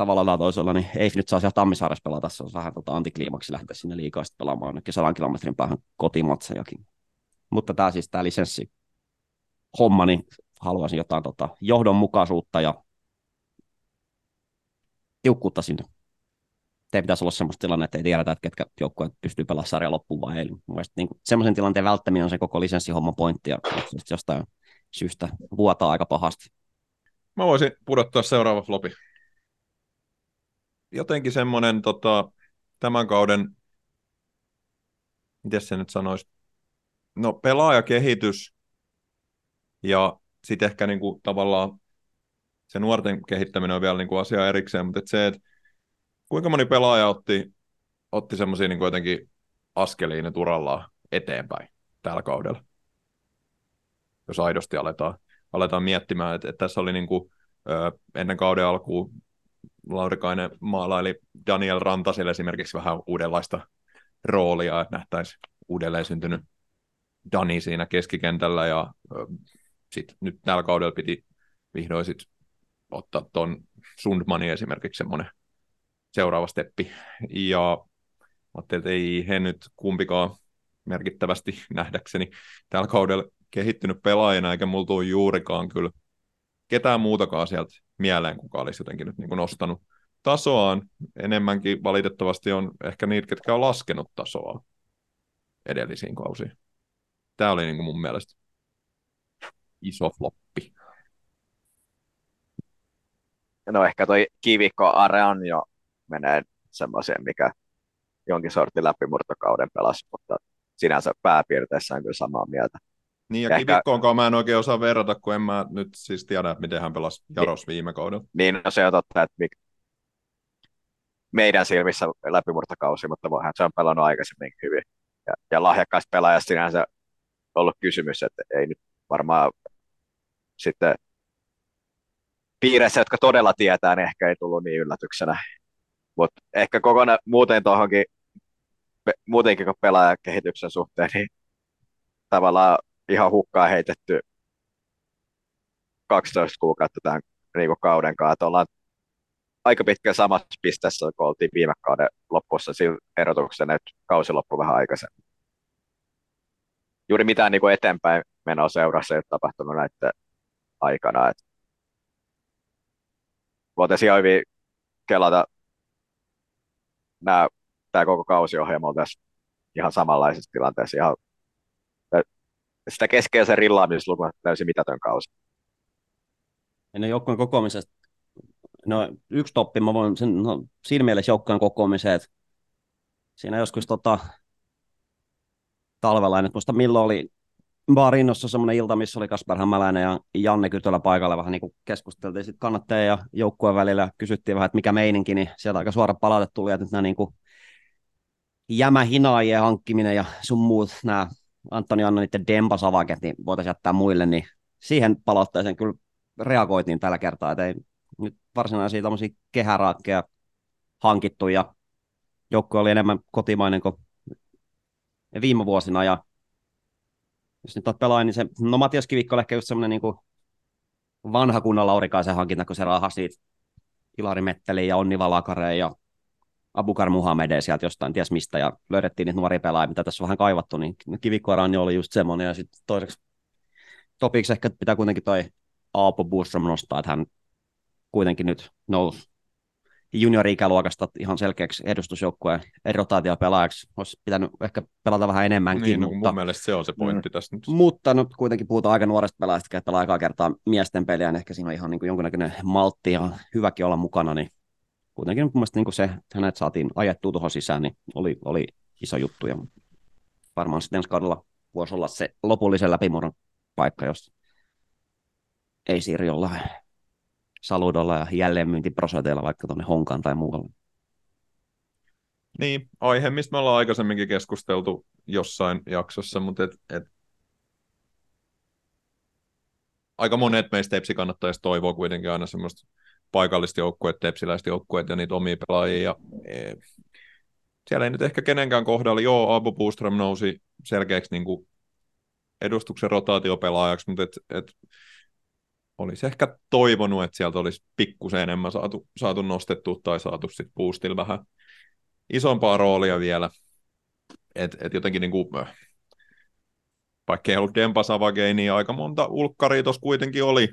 tavalla tai toisella, niin ei nyt saa siellä Tammisaaressa pelata, se on vähän tota antikliimaksi lähteä sinne liikaa sitten pelaamaan ainakin sadan kilometrin päähän kotimatsejakin. Mutta tämä siis tämä lisenssi homma, niin haluaisin jotain tota, johdonmukaisuutta ja tiukkuutta sinne. Ei pitäisi olla sellaista tilannetta, että ei tiedetä, että ketkä joukkueet pystyy pelaamaan sarja loppuun vai ei. Mielestäni niin semmoisen tilanteen välttäminen on se koko lisenssihomman pointti, ja jostain syystä vuotaa aika pahasti. Mä voisin pudottaa seuraava flopi jotenkin semmoinen tota, tämän kauden, miten se nyt sanoisi, no pelaajakehitys ja sitten ehkä niinku, tavallaan se nuorten kehittäminen on vielä niinku asia erikseen, mutta et se, että kuinka moni pelaaja otti, otti semmoisia niinku jotenkin askeliin ja turallaan eteenpäin tällä kaudella, jos aidosti aletaan, aletaan miettimään, että, että tässä oli niinku, ö, ennen kauden alkuun Laurikainen maalaili Daniel Rantasille esimerkiksi vähän uudenlaista roolia, että nähtäisi uudelleen syntynyt Dani siinä keskikentällä ja sitten nyt tällä kaudella piti vihdoin sit ottaa tuon Sundmanin esimerkiksi semmoinen seuraava steppi. Ja ajattelin, että ei he nyt kumpikaan merkittävästi nähdäkseni tällä kaudella kehittynyt pelaajana, eikä mulla tule juurikaan kyllä ketään muutakaan sieltä mieleen, kuka olisi jotenkin nyt niin kuin nostanut tasoaan. Enemmänkin valitettavasti on ehkä niitä, ketkä on laskenut tasoa edellisiin kausiin. Tämä oli niin kuin mun mielestä iso floppi. No ehkä toi kivikko Arean jo menee semmoiseen, mikä jonkin sortin läpimurtokauden pelasi, mutta sinänsä pääpiirteissä on kyllä samaa mieltä. Niin, ja Ehkä- Kivikkoonkaan mä en oikein osaa verrata, kun en mä nyt siis tiedä, miten hän pelasi Jaros viime kaudella. Niin no se on totta, että mik... meidän silmissä läpimurtokausi, mutta voihan se on pelannut aikaisemmin hyvin. Ja, ja lahjakkaista pelaajasta sinänsä ollut kysymys, että ei nyt varmaan sitten piireissä, jotka todella tietää, niin ehkä ei tullut niin yllätyksenä. Mutta ehkä kokonaan muuten tuohonkin, muutenkin kuin pelaajakehityksen suhteen, niin tavallaan ihan hukkaan heitetty 12 kuukautta tämän niin kauden kanssa, että ollaan aika pitkään samassa pisteessä, kun oltiin viime kauden lopussa sillä erotuksena, että kausi loppui vähän aikaisemmin. Juuri mitään niin kuin eteenpäin menoa seurassa ei ole tapahtunut näiden aikana. Että voitaisiin hyvin kelata nämä, tämä koko kausiohjelma on tässä ihan samanlaisessa tilanteessa. Ihan, sitä keskeisen rillaamisluku on täysin mitätön kausi. Ennen joukkueen kokoamisesta, no yksi toppi, mä voin sen, no, siinä mielessä joukkueen kokoamiseen, että siinä joskus tota, talvella, en muista milloin oli Baarinnossa semmoinen ilta, missä oli Kasper Hämäläinen ja Janne Kytölä paikalla, vähän niin kuin keskusteltiin sitten kannattajien ja joukkueen välillä, kysyttiin vähän, että mikä meininki, niin sieltä aika suora palaute tuli, että nyt nämä niin kuin jämähinaajien hankkiminen ja sun muut, nämä Antoni Anna niiden dempasavaket, niin voitaisiin jättää muille, niin siihen palautteeseen kyllä reagoitiin tällä kertaa, että ei nyt varsinaisia tämmöisiä kehäraakkeja hankittu ja joukkue oli enemmän kotimainen kuin viime vuosina ja jos nyt pelaaja, niin se, no Matias Kivikko oli ehkä just semmoinen niin vanha kunnon Laurikaisen hankinta, kun se rahasi Ilari Metteliin ja Onni Valakareen ja Abukar Muhammedeen sieltä jostain ties mistä ja löydettiin niitä nuoria pelaajia, mitä tässä on vähän kaivattu, niin Kivikko ja Ranni oli just semmoinen ja sitten toiseksi topiksi ehkä pitää kuitenkin toi Aapo Buström nostaa, että hän kuitenkin nyt nousi juniori-ikäluokasta ihan selkeäksi edustusjoukkueen rotaatiopelaajaksi. Olisi pitänyt ehkä pelata vähän enemmänkin, Niin, no, mutta, mun mielestä se on se pointti mm. tässä nyt. mutta nyt kuitenkin puhutaan aika nuoresta pelaajasta, jotka pelaa aikaa kertaa miesten peliä, niin ehkä siinä on ihan niin kuin jonkunnäköinen maltti ja hyväkin olla mukana, niin kuitenkin mun mielestä niin se, että hänet saatiin ajettua tuohon sisään, niin oli, oli iso juttu ja varmaan sitten ensi kaudella voisi olla se lopullisen läpimurron paikka, jos ei siirry jollain saludolla ja jälleenmyyntiprosenteilla vaikka tuonne Honkaan tai muualle. Niin, aihe, mistä me ollaan aikaisemminkin keskusteltu jossain jaksossa, mutta et, et... aika monet meistä Tepsi kannattajista toivoo kuitenkin aina semmoista paikallista joukkueet, tepsiläiset joukkueet ja niitä omia pelaajia. Ja, e... siellä ei nyt ehkä kenenkään kohdalla, joo, Abu Puström nousi selkeäksi niin kuin edustuksen rotaatiopelaajaksi, mutta et, et olisi ehkä toivonut, että sieltä olisi pikkusen enemmän saatu, saatu nostettua tai saatu sitten boostilla vähän isompaa roolia vielä. Et, et jotenkin niin kuin, vaikka ei ollut Dempa Savagei, niin aika monta ulkkaria tuossa kuitenkin oli,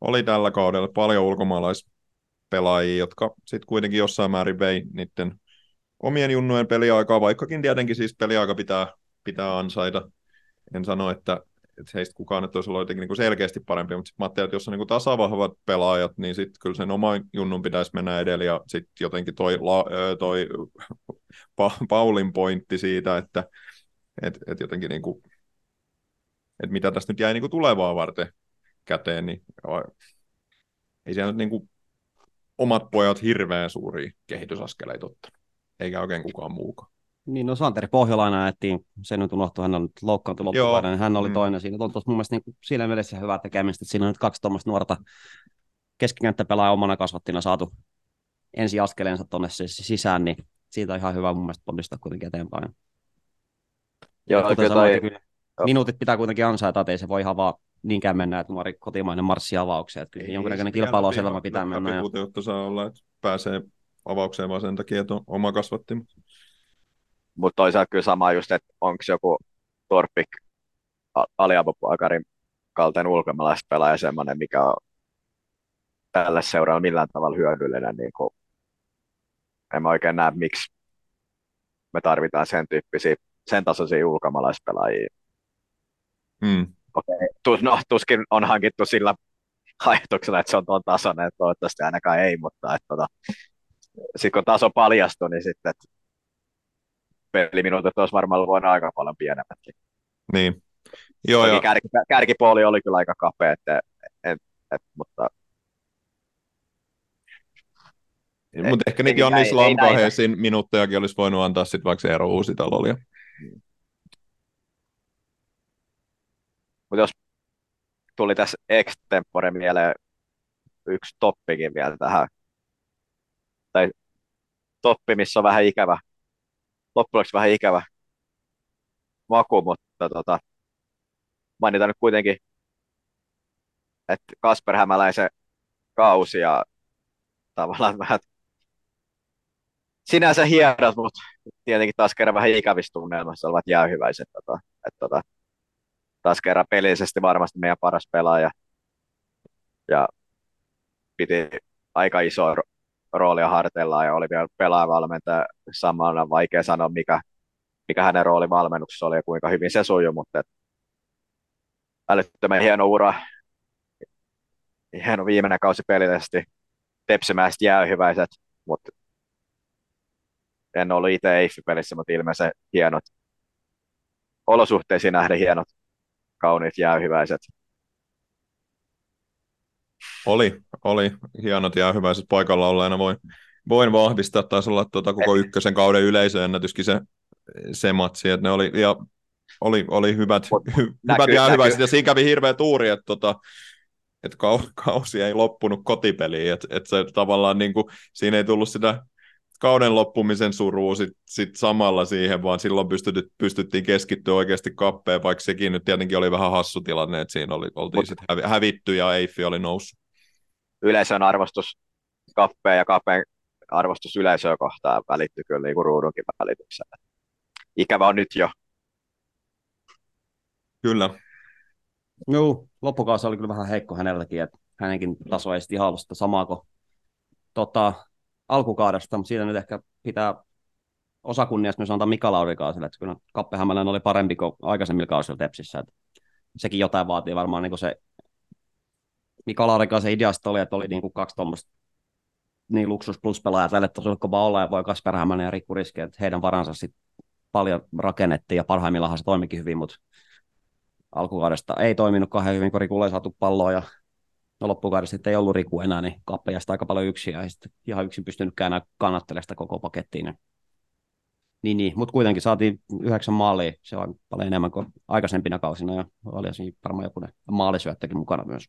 oli tällä kaudella. Paljon ulkomaalaispelaajia, jotka sitten kuitenkin jossain määrin vei niiden omien junnujen peliaikaa, vaikkakin tietenkin siis peliaika pitää, pitää ansaita. En sano, että, että heistä kukaan nyt olisi ollut jotenkin niin kuin selkeästi parempi, mutta sitten mä ajattelin, että jos on niin kuin tasavahvat pelaajat, niin sitten kyllä sen oman junnun pitäisi mennä edellä, ja sitten jotenkin toi, la, toi pa, Paulin pointti siitä, että et, et jotenkin niin kuin, että mitä tästä nyt jäi niin kuin tulevaa varten käteen, niin ei siellä nyt niin kuin omat pojat hirveän suuria kehitysaskeleita ottanut, eikä oikein kukaan muukaan. Niin, no Santeri Pohjolainen ajettiin, se nyt unohtui, hän on nyt loukkaantu loppuvuoden, niin hän oli mm. toinen siinä. On tuossa mun mielestä niin siinä mielessä hyvää tekemistä, että siinä on nyt kaksi tuommoista nuorta keskikenttäpelaajaa omana kasvattina saatu ensi askeleensa tuonne sisään, niin siitä on ihan hyvä mun mielestä ponnistaa kuitenkin eteenpäin. Joo, kuten kyllä, sanoit, toi... kyllä minuutit pitää kuitenkin ansaita, että ei se voi ihan vaan niinkään mennä, että nuori kotimainen marssi avaukseen, että kyllä jonkinnäköinen kilpailuasetelma pitää mennä. Ja... jotta saa olla, että pääsee avaukseen vaan sen takia, että on oma kasvattima. Mutta toisaalta kyllä sama just, että onko joku Torpik aliapupaikarin kaltainen ulkomaalaispelaaja semmoinen, mikä on tälle seuralle millään tavalla hyödyllinen. Niin kuin, en mä oikein näe, miksi me tarvitaan sen tyyppisiä, sen tasoisia ulkomaalaispelaajia. Mm. Tus, no, tuskin on hankittu sillä ajatuksella, että se on tuon tasoinen, että toivottavasti ainakaan ei, mutta että, tota, sitten kun taso paljastui, niin sitten että peliminuutit olisi varmaan voinut aika paljon pienemmätkin. Niin. Joo, Toki ja, kärki, kärkipuoli oli kyllä aika kapea, että, et, et, mutta mutta ehkä niitä näitä. Lamkahesin minuuttejakin olisi voinut antaa sitten vaikka Eero Uusitalolle. Mutta jos tuli tässä extempore mieleen yksi toppikin vielä tähän, tai toppi, missä on vähän ikävä, loppujen vähän ikävä maku, mutta tota, mainitaan nyt kuitenkin, että Kasper Hämäläisen kausi ja tavallaan vähän sinänsä hienot, mutta tietenkin taas kerran vähän ikävissä tunnelmassa olevat jäähyväiset. Tota, että tota, taas kerran pelillisesti varmasti meidän paras pelaaja. Ja piti aika iso ro- roolia harteillaan ja oli vielä pelaajavalmentaja. Samalla on vaikea sanoa, mikä, mikä hänen rooli valmennuksessa oli ja kuinka hyvin se sujui, mutta älyttömän hieno ura. Hieno viimeinen kausi pelillisesti. Tepsimäiset jäähyväiset, mutta en ollut itse Eiffi-pelissä, mutta ilmeisesti hienot olosuhteisiin nähden hienot, kauniit jäähyväiset. Oli, oli hienot ja hyväiset paikalla olleena. Voin, voin vahvistaa, taisi olla tuota koko ykkösen kauden yleisöennätyskin se, se matsi, että ne oli, ja oli, oli hyvät, Mut hy, hyvät näkyy- ja hyväiset, näkyy. ja siinä kävi hirveä tuuri, että tota, että kau- kausi ei loppunut kotipeliin, että että se tavallaan niin kuin, siinä ei tullut sitä kauden loppumisen surua sit, sit samalla siihen, vaan silloin pystytty, pystyttiin keskittyä oikeasti kappeen, vaikka sekin nyt tietenkin oli vähän hassu tilanne, että siinä oli, oltiin sit hävi, hävitty ja Eiffi oli noussut. Yleisön arvostus kappeen ja kappeen arvostus yleisöä kohtaan välittyy kyllä niin kuin ruudunkin välityksellä. Ikävä on nyt jo. Kyllä, Joo, loppukausi oli kyllä vähän heikko hänelläkin, että hänenkin taso ei sitten ihan ollut sitä samaa kuin tota, alkukaudesta, mutta siitä nyt ehkä pitää osakunniasta myös antaa Mika Laurikaaselle, että kyllä Kappe Hämäläinen oli parempi kuin aikaisemmilla kausilla Tepsissä, että sekin jotain vaatii varmaan niin kuin se Mika Laurikaisen ideasta oli, että oli niin kuin kaksi tuommoista niin luksus plus pelaajat, tälle tosi kova olla ja voi Kasper Hämäläinen ja Rikku Riski, että heidän varansa sitten paljon rakennettiin ja parhaimmillaan se toimikin hyvin, mutta alkukaudesta ei toiminut kauhean hyvin, kun Rikulle ei saatu palloa ja no loppukaudesta sitten ei ollut Riku enää, niin Kappe jäi sitä aika paljon yksin ja sitten ihan yksin pystynytkään enää kannattelemaan sitä koko pakettiin. Niin, niin, niin. mutta kuitenkin saatiin yhdeksän maalia, se on paljon enemmän kuin aikaisempina kausina ja oli varmaan joku maalisyöttäkin mukana myös.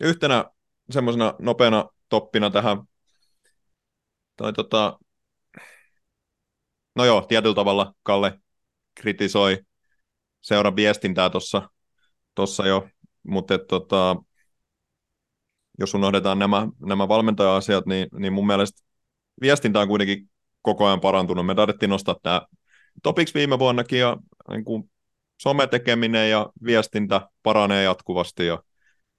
yhtenä semmoisena nopeana toppina tähän, toi tota, no joo, tietyllä tavalla Kalle kritisoi seuran viestintää tuossa tossa jo, mutta tota, jos unohdetaan nämä, nämä valmentaja-asiat, niin, niin mun mielestä viestintä on kuitenkin koko ajan parantunut. Me taidettiin nostaa tämä topiksi viime vuonnakin ja niin kuin sometekeminen ja viestintä paranee jatkuvasti ja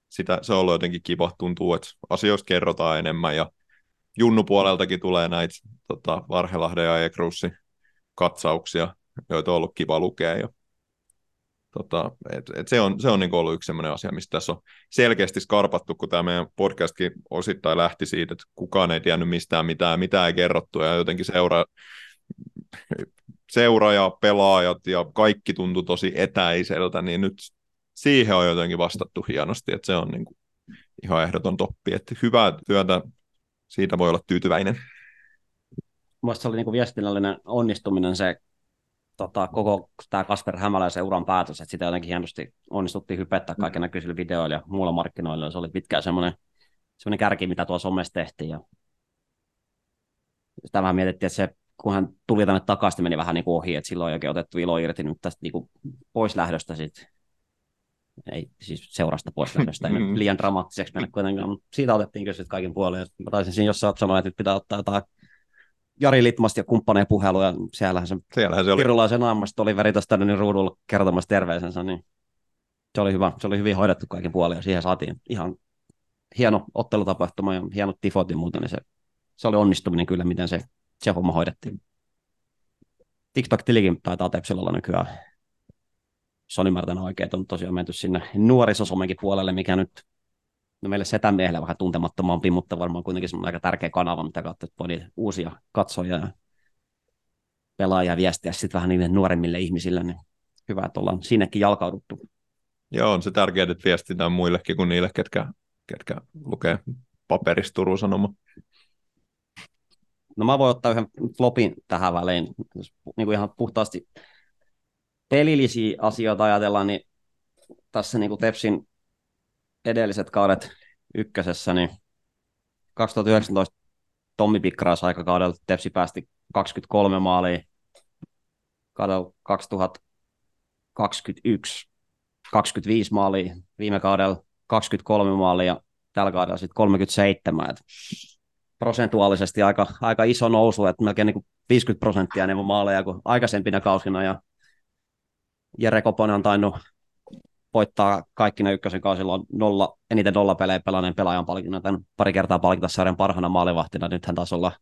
sitä, se on ollut jotenkin kiva, tuntuu, että asioista kerrotaan enemmän ja Junnu puoleltakin tulee näitä tota, Varhelahden ja Ekrussin katsauksia, joita on ollut kiva lukea. Ja, tota, et, et se on, se on niinku ollut yksi sellainen asia, mistä tässä on selkeästi skarpattu, kun tämä meidän podcastkin osittain lähti siitä, että kukaan ei tiennyt mistään mitään, mitä ei kerrottu ja jotenkin seura, seura ja pelaajat ja kaikki tuntui tosi etäiseltä, niin nyt siihen on jotenkin vastattu hienosti, että se on niin kuin ihan ehdoton toppi, että hyvää työtä, siitä voi olla tyytyväinen. Mielestäni se oli niin viestinnällinen onnistuminen se tota, koko tämä Kasper Hämäläisen uran päätös, että sitä jotenkin hienosti onnistuttiin hypettää kaiken näköisillä videoilla ja muilla markkinoilla. Se oli pitkään semmoinen, semmoinen kärki, mitä tuossa somessa tehtiin. Ja sitä vähän mietittiin, että se, kun hän tuli tänne takaisin, meni vähän niin kuin ohi, että silloin ei oikein otettu ilo irti nyt tästä niin kuin pois lähdöstä sitten. Ei siis seurasta pois lähdöstä, ei nyt Mm. liian dramaattiseksi mennä kuitenkaan, mutta siitä otettiin kyllä sitten kaikin puolin. Mä taisin siinä jossain sanoa, että nyt pitää ottaa jotain Jari Litmasta ja kumppaneja puheluja. Siellähän se Siellähän se oli. Virolaisen naamasta oli veri tuossa tänne ruudulla kertomassa terveisensä, niin se oli hyvä. Se oli hyvin hoidettu kaikin puolin ja siihen saatiin ihan hieno ottelutapahtuma ja hienot tifot ja muuta, niin se, se oli onnistuminen kyllä, miten se, se homma hoidettiin. TikTok-tilikin taitaa Tepsillä olla nykyään. Se on ymmärtänyt oikein, että on tosiaan menty sinne nuorisosomenkin puolelle, mikä nyt no meille setämiehelle vähän tuntemattomampi, mutta varmaan kuitenkin semmoinen aika tärkeä kanava, mitä kautta voi niitä uusia katsojia ja pelaajia viestiä sitten vähän niille nuoremmille ihmisille, niin hyvä, että ollaan sinnekin jalkauduttu. Joo, on se tärkeää, että viestitään muillekin kuin niille, ketkä, ketkä lukee paperista Turun Sanoma. No mä voin ottaa yhden flopin tähän väliin, jos niin kuin ihan puhtaasti pelillisiä asioita ajatellaan, niin tässä niin kuin Tepsin edelliset kaudet ykkösessä, niin 2019 Tommi Pikkaras aikakaudella Tepsi päästi 23 maalia, kaudella 2021 25 maalia, viime kaudella 23 maalia ja tällä kaudella sitten 37. Et prosentuaalisesti aika, aika iso nousu, että melkein niin kuin 50 prosenttia enemmän maaleja kuin aikaisempina kausina ja Jere Koponen on tainnut voittaa kaikki ne ykkösen kausilla on nolla, eniten nolla pelejä pelanneen pelaajan palkinnon, tämän pari kertaa palkita sarjan parhaana maalivahtina, nyt hän taas olla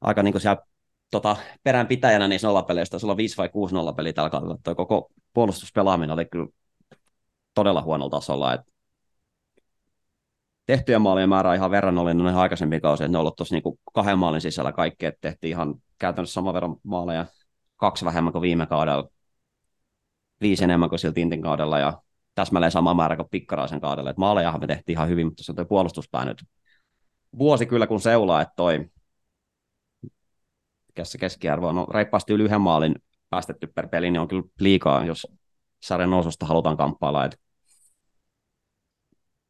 aika niin kuin siellä tota, peränpitäjänä niissä nollapeleistä, taisi olla 5 vai 6 nollapeliä tällä kaudella, toi koko puolustuspelaaminen oli kyllä todella huonolla tasolla, että tehtyjen maalien määrä on ihan verrannollinen noihin aikaisempiin kausiin, että ne on ollut tuossa niin kahden maalin sisällä kaikki, että tehtiin ihan käytännössä saman verran maaleja, kaksi vähemmän kuin viime kaudella, viisi enemmän kuin sillä Tintin kaudella ja täsmälleen sama määrä kuin Pikkaraisen kaudella. Et maalejahan me tehtiin ihan hyvin, mutta se on toi puolustuspää nyt vuosi kyllä kun seulaa, että toi se keskiarvo on, no reippaasti yli yhden maalin päästetty per peli, niin on kyllä liikaa, jos sarjan noususta halutaan kamppailla. Et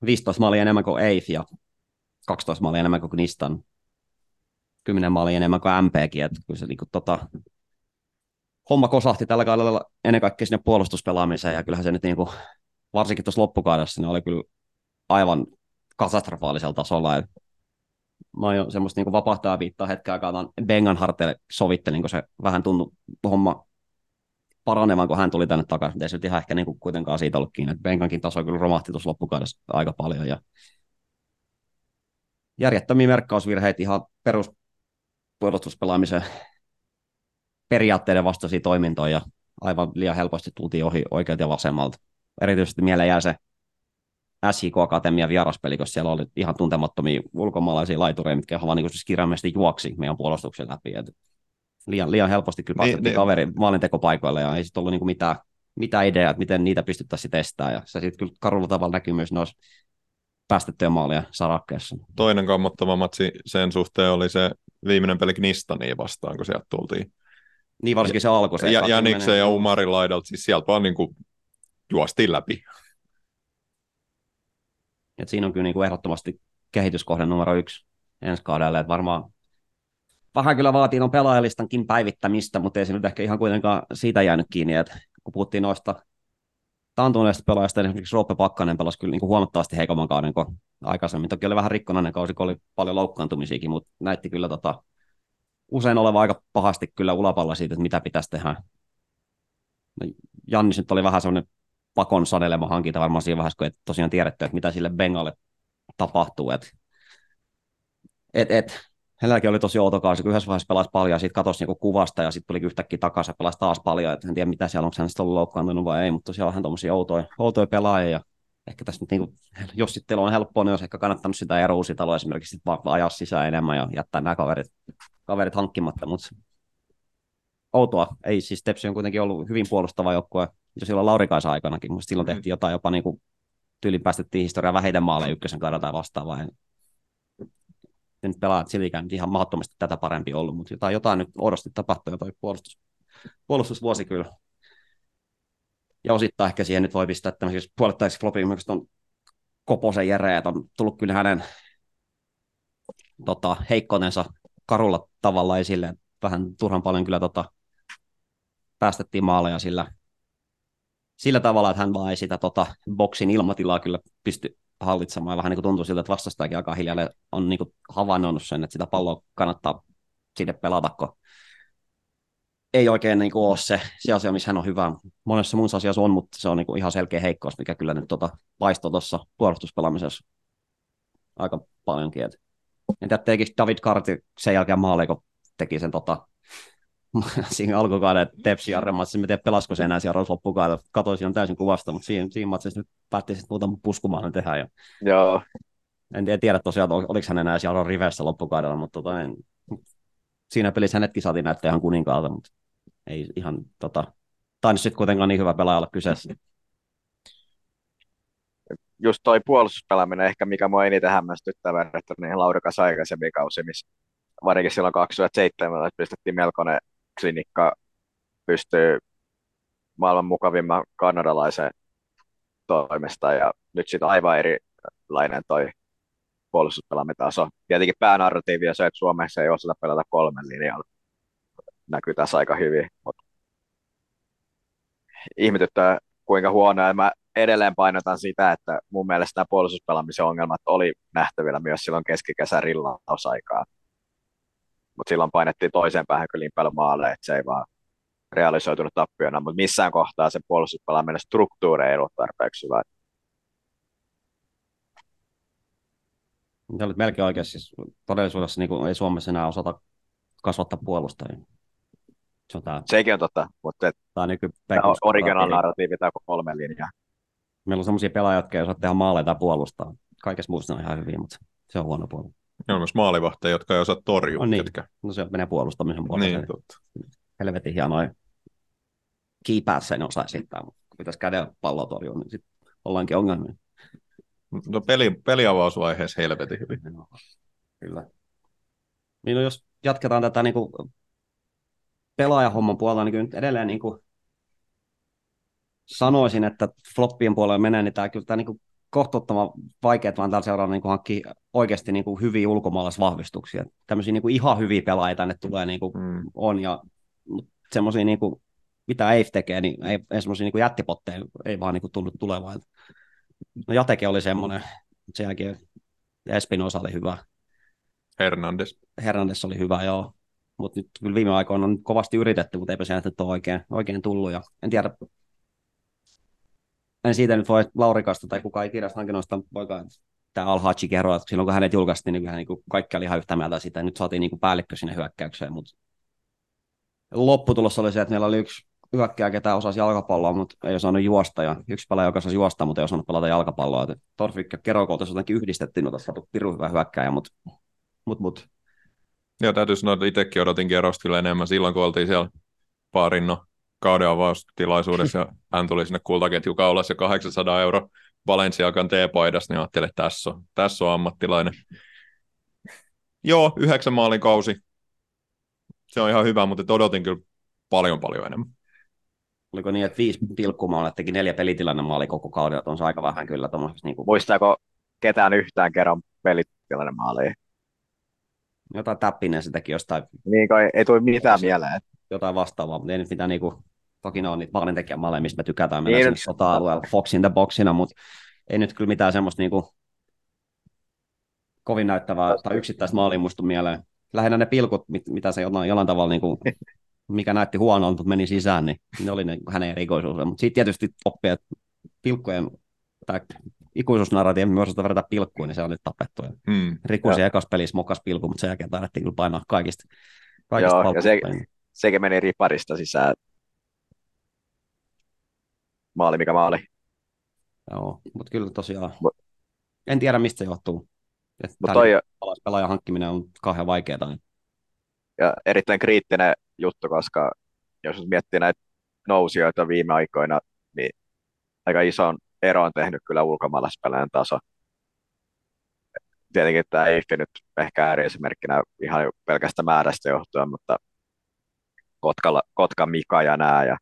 15 maalia enemmän kuin Eif ja 12 maalia enemmän kuin Knistan. 10 maalia enemmän kuin MPkin, että kyllä se niinku tota, homma kosahti tällä kaudella ennen kaikkea sinne puolustuspelaamiseen, ja kyllähän se nyt niinku, varsinkin tuossa loppukaudessa, niin oli kyllä aivan katastrofaalisella tasolla. Et mä oon jo semmoista niinku vapahtaa viittaa hetken aikaa Bengan harteille sovittelin, kun se vähän tuntui homma paranevan, kun hän tuli tänne takaisin. Ei se nyt ihan ehkä niinku kuitenkaan siitä ollut kiinni. Bengankin taso kyllä romahti tuossa loppukaudessa aika paljon. Ja järjettömiä merkkausvirheitä ihan perus puolustuspelaamisen periaatteiden vastaisia toimintoja ja aivan liian helposti tultiin ohi oikealta ja vasemmalta. Erityisesti mieleen jää se SJK Akatemian vieraspeli, koska siellä oli ihan tuntemattomia ulkomaalaisia laitureja, mitkä vaan niin siis kirjaimellisesti juoksi meidän puolustuksen läpi. Et liian, liian helposti kyllä päästettiin niin, kaveri maalintekopaikoille ja ei sitten ollut niin mitään, mitään ideaa, että miten niitä pystyttäisiin testaamaan. Ja se sitten kyllä karulla tavalla näkyy myös noissa päästettyjä maalia sarakkeessa. Toinen kammottava matsi sen suhteen oli se viimeinen peli Knistaniin vastaan, kun sieltä tultiin. Niin varsinkin se alku. Se ja Janiksen ja Umarin laidalta, siis sieltä vaan niin kuin juostiin läpi. Et siinä on kyllä niin kuin ehdottomasti kehityskohde numero yksi ensi kaudelle, että varmaan vähän kyllä vaatii on pelaajalistankin päivittämistä, mutta ei se nyt ehkä ihan kuitenkaan siitä jäänyt kiinni, että kun puhuttiin noista taantuneista pelaajista, niin esimerkiksi Roope Pakkanen pelasi kyllä niin kuin huomattavasti heikomman kauden kuin aikaisemmin. Toki oli vähän rikkonainen kausi, kun oli paljon loukkaantumisiakin, mutta näytti kyllä tota, usein oleva aika pahasti kyllä ulapalla siitä, että mitä pitäisi tehdä. No, Jannis nyt oli vähän semmoinen pakon sanelema hankinta varmaan siinä vaiheessa, kun et tosiaan tiedetty, että mitä sille Bengalle tapahtuu. Et, et, et, hänelläkin oli tosi outo kausi, kun yhdessä vaiheessa pelasi paljon ja sitten katosi niinku kuvasta ja sitten tuli yhtäkkiä takaisin ja pelasi taas paljon. Et en tiedä mitä siellä, onko hän sitten ollut loukkaantunut vai ei, mutta siellä on hän tuommoisia outoja, outoja pelaajia ehkä tässä nyt, niinku, jos sitten on helppoa, niin olisi ehkä kannattanut sitä ero uusitaloa esimerkiksi vaan ajaa sisään enemmän ja jättää nämä kaverit, kaverit hankkimatta, mutta outoa. Ei siis Tepsi on kuitenkin ollut hyvin puolustava joukkue jo silloin Laurikaisen aikanakin, mutta silloin tehtiin jotain jopa niin kuin tyyliin päästettiin historiaa vähiten maaleja ykkösen kaudella tai vastaavaa. Ja nyt pelaat siltikään ihan mahdottomasti tätä parempi ollut, mutta jotain, jotain nyt odosti tapahtui ja toi puolustus, puolustusvuosi kyllä. Ja osittain ehkä siihen nyt voi pistää tämmöisessä puolittaisessa flopiin, myös on Koposen Jere, että on tullut kyllä hänen tota, heikkonensa karulla tavalla esille. Vähän turhan paljon kyllä tota, päästettiin maaleja sillä, sillä tavalla, että hän vaan ei sitä tota, boksin ilmatilaa kyllä pysty hallitsemaan. Vähän niin kuin tuntuu siltä, että vastastajakin aika hiljalle on niin kuin havainnut sen, että sitä palloa kannattaa sinne pelata, kun ei oikein niin kuin ole se, se asia, missä hän on hyvä. Monessa muussa asiassa on, mutta se on niin kuin ihan selkeä heikkous, mikä kyllä nyt tota, paistoi tuossa puolustuspelaamisessa aika paljonkin. Et en tiedä, tekikö David Karti sen jälkeen maalle, kun teki sen tota, siinä alkukauden Tepsi Jarremassa, en tiedä pelasko se enää siellä loppukaudella, katsoin siinä täysin kuvasta, mutta siinä, siinä matsissa nyt päätti sitten muutama puskumaan tehdä. Ja Joo, en tiedä, tiedä tosiaan, ol- oliko hän enää siellä riveissä loppukaudella, mutta tota, en, siinä pelissä hänetkin saatiin näyttää ihan kuninkaalta, mutta ei ihan tota, tainnut sitten kuitenkaan niin hyvä pelaaja olla kyseessä. just toi puolustuspelaaminen ehkä, mikä mua eniten hämmästyttää verrattuna niihin Laurikas aikaisemmin kausi, missä varsinkin silloin 2007 pistettiin melkoinen klinikka pystyy maailman mukavimman kanadalaisen toimesta ja nyt sitten aivan erilainen toi puolustuspelaaminen taso. Tietenkin päänarratiivi on se, että Suomessa ei osata pelata kolmen linjalla. Näkyy tässä aika hyvin, mutta ihmetyttää kuinka huonoa. Mä edelleen painotan sitä, että mun mielestä nämä puolustuspelaamisen ongelmat oli nähtävillä myös silloin keskikesän rillausaikaa. Mutta silloin painettiin toiseen päähän kyllä niin paljon maaleja, että se ei vaan realisoitunut tappiona, mutta missään kohtaa se puolustuspelaaminen struktuuri ei ollut tarpeeksi hyvä. Tämä olit melkein oikeassa. Siis todellisuudessa niin ei Suomessa enää osata kasvattaa puolustajia. On tämä, Sekin on totta, mutta et, tämä nyky tämä on original narratiivi, tämä kolme linjaa. Meillä on sellaisia pelaajia, jotka ei osaa tehdä maaleja tai puolustaa. Kaikessa muussa on ihan hyviä, mutta se on huono puoli. Ne on myös maalivahteja, jotka ei osaa torjua. On niin. ketkä. No se menee puolustamisen puolelle. Niin, totta. Helvetin hienoja kiipäässä ne osaa esittää, mutta kun pitäisi kädellä palloa torjua, niin sitten ollaankin ongelmia. No peli, peliavausvaiheessa helvetin hyvin. Joo, Kyllä. Niin no, jos jatketaan tätä niin kuin pelaajahomman puolella, niin kyllä nyt edelleen niin kuin sanoisin, että floppien puolella menee, niin tämä kyllä tämä niin kuin kohtuuttoman vaikeaa vaan tällä seuraavalla niin hankkia oikeasti niin kuin hyviä ulkomaalaisvahvistuksia. Tämmöisiä niin kuin ihan hyviä pelaajia tänne tulee niin kuin Mm. on, ja semmoisia, niin kuin, mitä EIF tekee, niin ei, ei semmoisia niin jättipotteja ei vaan niin kuin tullut tulevaan. No Jateke oli semmoinen, mutta sen jälkeen Espinosa oli hyvä, Hernandez. Hernandez oli hyvä, joo. Mutta nyt kyllä viime aikoina on kovasti yritetty, mutta eipä se nyt ole oikein, oikein tullut. Ja en tiedä, en siitä nyt voi Laurikasta tai kukaan kirjasta hankinnoista poikaa tämä Al-Haji kerroa, että silloin kun hänet julkaistiin, niin kyllähän niin kaikki oli ihan yhtä mieltä siitä. Nyt saatiin niin kuin päällikkö sinne hyökkäykseen, mutta lopputulos oli se, että meillä oli yksi hyökkääjä, ketä osasi jalkapalloa, mutta ei osannut juosta, ja yksi pelaaja, joka osasi juosta, mutta ei osannut pelata jalkapalloa. Et Torfik ja Keroko oltaisiin jotenkin yhdistettiin, mutta saatu pirun hyvä hyökkääjä, mutta mut, mut. Ja täytyy sanoa, että itsekin odotin Kerosta kyllä enemmän silloin, kun oltiin siellä Paarinno kauden avaustilaisuudessa ja hän tuli sinne kultaketju kaulassa ja 800 euro Valenciakan T-paidassa, niin ajattelin, että tässä on, tässä on ammattilainen. Joo, yhdeksän maalin kausi. Se on ihan hyvä, mutta odotin kyllä paljon paljon enemmän. oliko niin, että viisi pilkkumaalla teki neljä pelitilanne maali koko kauden, että on se aika vähän kyllä tuommoisessa niin kuin, Muistaako ketään yhtään kerran pelitilanne maaliin? Jotain täppinen se teki jostain, Niin kai ei tule mitään mieleen. jotain vastaavaa, mutta ei nyt mitään niin kuin, toki ne on niitä maalintekijän maaleja, mistä me tykätään mennä Niin, sinne sota-alueella Fox in the boxina, mutta ei nyt kyllä mitään semmoista niin kuin, kovin näyttävää tai yksittäistä maalia muistu mieleen. Lähinnä ne pilkut, mit, mitä se jollain, jollain tavalla, niin kuin, mikä näytti huonolta, mutta meni sisään, niin ne oli ne, hänen erikoisuus. Mutta siitä tietysti oppii, että pilkkojen tai ikuisuusnarratiivi, me osata verrata pilkkuun, niin se on nyt tapettu. Ja Hmm. Rikusi ekas pelissä mokas pilku, mutta sen jälkeen taidettiin kyllä painaa kaikista, kaikista Joo, ja se-. Sekin meni riparista sisään. Maali mikä maali. Joo, mutta kyllä tosiaan, Mut- en tiedä mistä se johtuu. Mutta toi pelaajan hankkiminen on kauhean vaikeaa. Niin ja erittäin kriittinen juttu, koska jos miettii näitä nousijoita viime aikoina, niin aika ison ero on tehnyt kyllä ulkomaalaispelaajan taso. Tietenkin tämä ei nyt ehkä ääriesimerkkinä ihan pelkästä määrästä johtuen, mutta Kotkalla, Kotka Mika ja nämä ja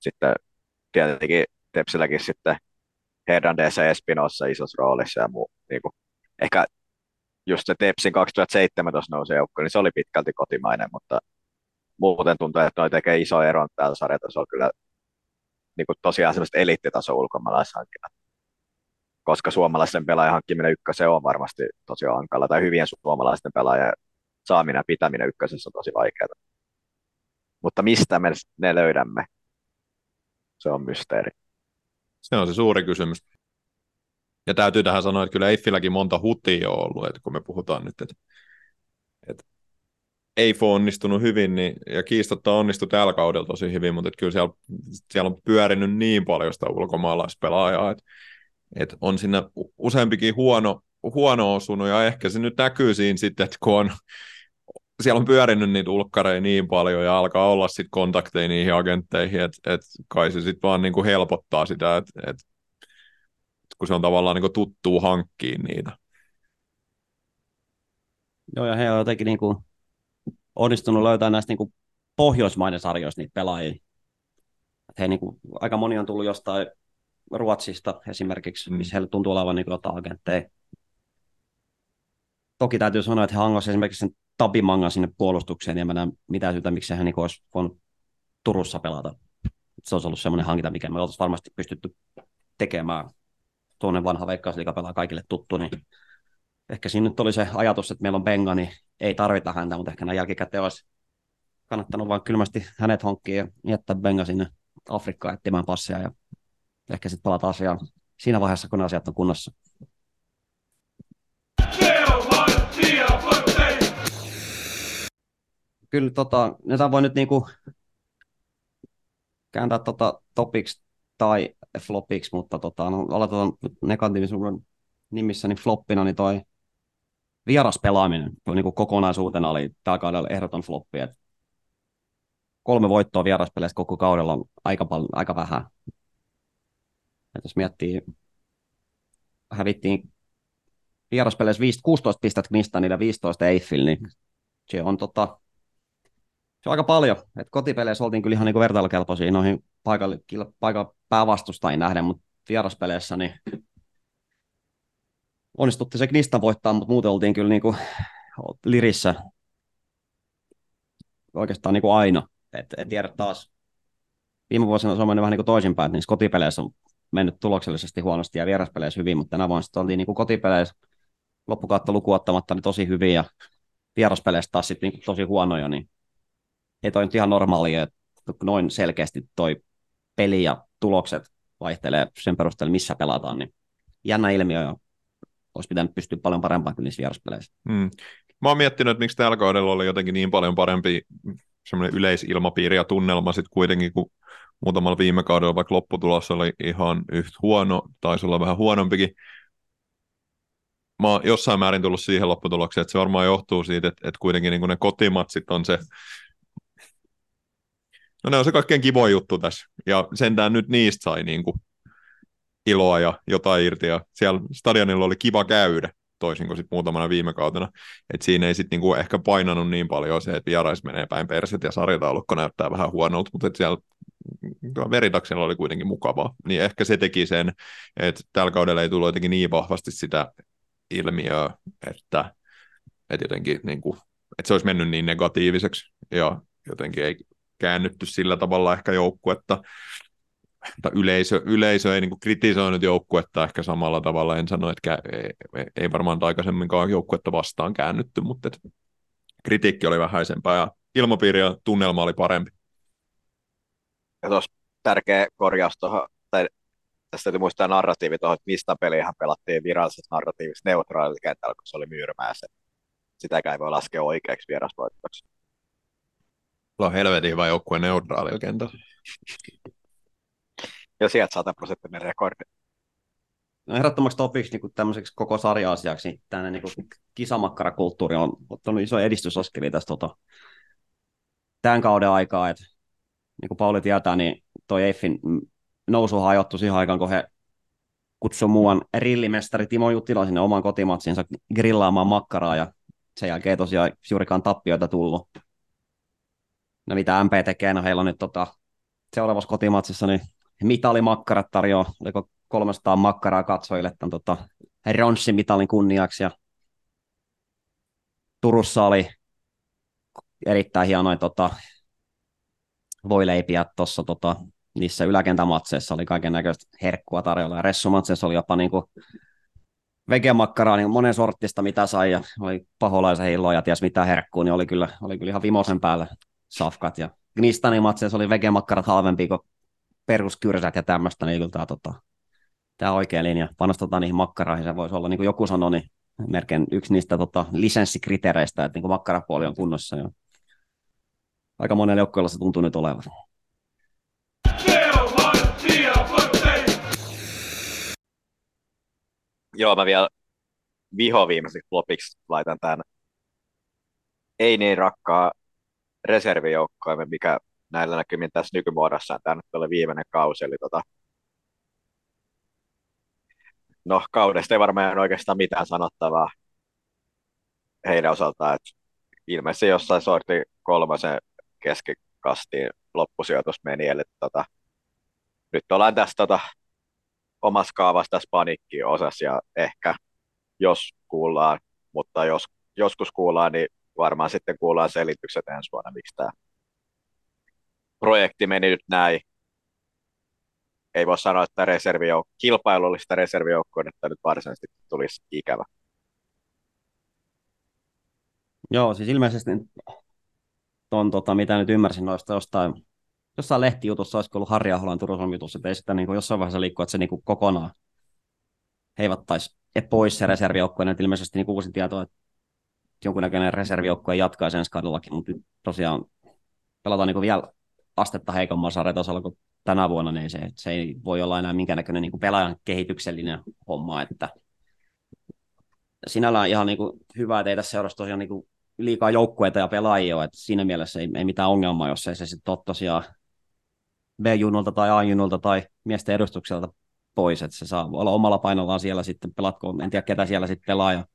sitten tietenkin Tepsilläkin sitten Hernandez ja Espinossa isossa roolissa ja muu. Niin kuin, ehkä just se Tepsin 2017 nousi joukko, niin se oli pitkälti kotimainen, mutta muuten tuntuu, että noi tekee iso ero täällä sarjatasolla kyllä niin kuin tosiaan semmoista eliittitaso ulkomaalaishankinnat. Koska suomalaisten pelaajan hankkiminen ykkösen on varmasti tosi hankala, tai hyvien suomalaisten pelaajien saaminen ja pitäminen ykkösessä on tosi vaikeaa. Mutta mistä me ne löydämme, se on mysteeri. Se on se suuri kysymys. Ja täytyy tähän sanoa, että kyllä Eiffilläkin monta hutia on ollut, että kun me puhutaan nyt, että Eiffel on onnistunut hyvin, niin, ja kiistatta onnistui tällä kaudella tosi hyvin, mutta kyllä siellä, siellä on pyörinyt niin paljon sitä ulkomaalaispelaajaa, että, että on siinä useampikin huono, huono osunut, ja ehkä se nyt näkyy siinä sitten, että kun on, siellä on pyörinyt niitä ulkkareja niin paljon, ja alkaa olla sitten kontakteja niihin agentteihin, että, että kai se sitten vaan niin kuin helpottaa sitä, että, että kun se on tavallaan niin tuttuu hankkiin niitä. Joo, ja he on jotenkin kuin onnistunut löytää näistä niin kuin Pohjoismaiden sarjoista niitä pelaajia. he niin kuin, aika moni on tullut jostain Ruotsista esimerkiksi, mm. missä heille tuntuu olevan niin jotain agentteja. Toki täytyy sanoa, että he hangosivat esimerkiksi sen Tabimangan sinne puolustukseen, ja mä näen mitään syytä, miksi hän niin olisi voinut Turussa pelata. Se olisi ollut semmoinen hankinta, mikä me oltaisiin varmasti pystytty tekemään tuonne vanha veikkausliiga pelaa kaikille tuttu, niin ehkä siinä nyt oli se ajatus, että meillä on Benga, niin ei tarvita häntä, mutta ehkä näin jälkikäteen olisi kannattanut vain kylmästi hänet hankkia ja jättää Benga sinne Afrikkaan etsimään passia ja ehkä sitten palata asiaan siinä vaiheessa, kun asiat on kunnossa. Kyllä tota, nyt voi nyt niinku kääntää tota topiksi tai flopiksi, mutta tota, no, aloitetaan negatiivisuuden nimissä niin floppina, niin toi vieraspelaaminen niin kuin kokonaisuutena oli tällä kaudella ehdoton floppi. Et kolme voittoa vieraspeleissä koko kaudella on aika, paljon, aika vähän. Et jos miettii, hävittiin vieraspeleissä 16 pistettä Knistanille ja 15 Eiffel, niin se on tota, se on aika paljon. Et kotipeleissä oltiin kyllä ihan niin vertailukelpoisia noihin paikan, paikan päävastustajiin nähden, mutta vieraspeleissä niin onnistutti se Knistan voittaa, mutta muuten oltiin kyllä niin kuin lirissä oikeastaan niin kuin aina. Et, et tiedä taas, viime vuosina se on mennyt vähän niin toisinpäin, että niissä kotipeleissä on mennyt tuloksellisesti huonosti ja vieraspeleissä hyvin, mutta tänä vuonna oltiin niin kotipeleissä loppukautta lukuottamatta niin tosi hyviä ja vieraspeleissä taas sitten niin tosi huonoja, niin ei toi nyt ihan normaalia, että noin selkeästi toi peli ja tulokset vaihtelee sen perusteella, missä pelataan, niin jännä ilmiö ja olisi pitänyt pystyä paljon parempaan kuin niissä vieraspeleissä. Mm. Mä oon miettinyt, että miksi tällä kaudella oli jotenkin niin paljon parempi semmoinen yleisilmapiiri ja tunnelma sitten kuitenkin, kun muutamalla viime kaudella vaikka lopputulos oli ihan yhtä huono, taisi olla vähän huonompikin. Mä oon jossain määrin tullut siihen lopputulokseen, että se varmaan johtuu siitä, että, että kuitenkin niin ne kotimatsit on se No ne on se kaikkein kivoin juttu tässä. Ja sentään nyt niistä sai niin kuin iloa ja jotain irti. Ja siellä stadionilla oli kiva käydä, toisin kuin sit muutamana viime kautena. Et siinä ei sitten niinku ehkä painanut niin paljon se, että vierais menee päin perset ja sarjataulukko näyttää vähän huonolta, mutta et siellä veritaksella oli kuitenkin mukavaa. Niin ehkä se teki sen, että tällä kaudella ei tullut jotenkin niin vahvasti sitä ilmiöä, että, että jotenkin niin kuin, että se olisi mennyt niin negatiiviseksi ja jotenkin ei käännytty sillä tavalla ehkä joukkuetta, tai yleisö, yleisö ei niin kritisoinut joukkuetta ehkä samalla tavalla, en sano, että ei, ei varmaan aikaisemminkaan joukkuetta vastaan käännytty, mutta et kritiikki oli vähäisempää ja ilmapiiri ja tunnelma oli parempi. Ja tuossa tärkeä korjaus tuohon, tai tästä täytyy muistaa narratiivi tuohon, että mistä peliä pelattiin virallisessa narratiivissa neutraalilla kentällä, kun se oli myyrmää se. Sitäkään ei voi laskea oikeaksi vierasvoitoksi. Sulla on helvetin hyvä joukkue neutraalilla kentällä. Ja sieltä 100 prosenttinen rekordi. No ehdottomaksi topiksi niin tämmöiseksi koko sarja-asiaksi, niin tämmöinen niin kisamakkarakulttuuri on ottanut iso edistysaskeli tästä tota, tämän kauden aikaa, että niin kuin Pauli tietää, niin toi Eiffin nousu hajottui siihen aikaan, kun he kutsui muuan rillimestari Timo Juttila sinne oman kotimatsinsa grillaamaan makkaraa, ja sen jälkeen tosiaan juurikaan tappioita tullut no mitä MP tekee, no heillä on nyt tota, seuraavassa kotimatsissa niin mitalimakkarat tarjoaa, oliko 300 makkaraa katsojille tämän tota, mitalin kunniaksi ja Turussa oli erittäin hienoja tota, voileipiä tuossa tota, niissä yläkentämatseissa oli kaiken näköistä herkkua tarjolla ja ressumatseissa oli jopa niinku vegemakkaraa niin monen sorttista mitä sai ja oli paholaisen hilloa ja ties mitä herkkuu, niin oli kyllä, oli kyllä ihan vimosen päällä safkat. Ja Gnistanin matseissa oli vegemakkarat halvempi kuin peruskyrsät ja tämmöistä, niin kyllä tämä, tota, tämä oikea linja. Panostetaan niihin makkaraihin, se voisi olla, niin kuin joku sanoi, niin melkein yksi niistä tota, lisenssikriteereistä, että niin kuin makkarapuoli on kunnossa. Ja aika monella joukkueella se tuntuu nyt olevan. Joo, mä vielä viho viimeiseksi flopiksi laitan tämän ei niin rakkaa reservijoukkoimme, mikä näillä näkymin tässä nykymuodossaan tämä nyt oli viimeinen kausi, eli tota, no kaudesta ei varmaan oikeastaan mitään sanottavaa heidän osaltaan, että ilmeisesti jossain sorti kolmasen keskikastiin loppusijoitus meni, eli tota, nyt ollaan tässä tota, omassa kaavassa tässä paniikki osassa ja ehkä jos kuullaan, mutta jos joskus kuullaan, niin varmaan sitten kuullaan selitykset ensi vuonna, miksi tämä projekti meni nyt näin. Ei voi sanoa, että reservijouk- kilpailullista reservijoukkoa, nyt varsinaisesti tulisi ikävä. Joo, siis ilmeisesti ton, tota, mitä nyt ymmärsin noista jostain, jossain lehtijutussa, olisiko ollut Harri Aholan Turun jutussa, että ei sitä niin kuin jossain vaiheessa liikkua, että se niin kuin kokonaan heivattaisi pois se reservijoukkue, että ilmeisesti niin uusi tieto, että jonkunnäköinen reservijoukkue jatkaa sen kaudellakin, mutta tosiaan pelataan niin kuin vielä astetta heikommalla sarjatasolla kuin tänä vuonna, niin se, se ei voi olla enää minkäännäköinen niin kuin pelaajan kehityksellinen homma, että sinällään ihan niin kuin hyvä, että ei tässä seurassa tosiaan niin kuin liikaa joukkueita ja pelaajia, että siinä mielessä ei, ei mitään ongelmaa, jos ei se sitten ole tosiaan B-junulta tai A-junulta tai miesten edustukselta pois, että se saa olla omalla painollaan siellä sitten, pelatko, en tiedä ketä siellä sitten pelaa ja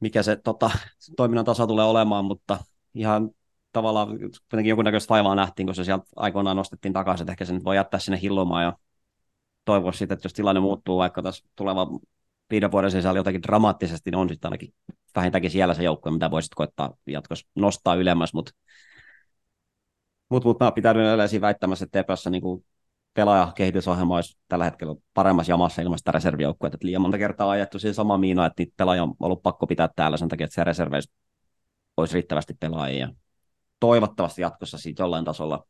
mikä se tota, toiminnan taso tulee olemaan, mutta ihan tavallaan kuitenkin jonkunnäköistä vaivaa nähtiin, kun se sieltä aikoinaan nostettiin takaisin, että ehkä se nyt voi jättää sinne hillomaan ja toivoa sitten, että jos tilanne muuttuu vaikka tässä tuleva viiden vuoden sisällä jotenkin dramaattisesti, niin on sitten ainakin vähintäänkin siellä se joukkue, mitä voisit koettaa jatkossa nostaa ylemmäs, mutta mut, mut mä pitäydyn edelleen väittämässä, että TPS niin pelaajakehitysohjelma olisi tällä hetkellä paremmassa jamassa ilman sitä reservijoukkuetta. Että liian monta kertaa ajettu siihen sama miina, että niitä pelaajia on ollut pakko pitää täällä sen takia, että se reserveissa olisi riittävästi pelaajia. Toivottavasti jatkossa siitä jollain tasolla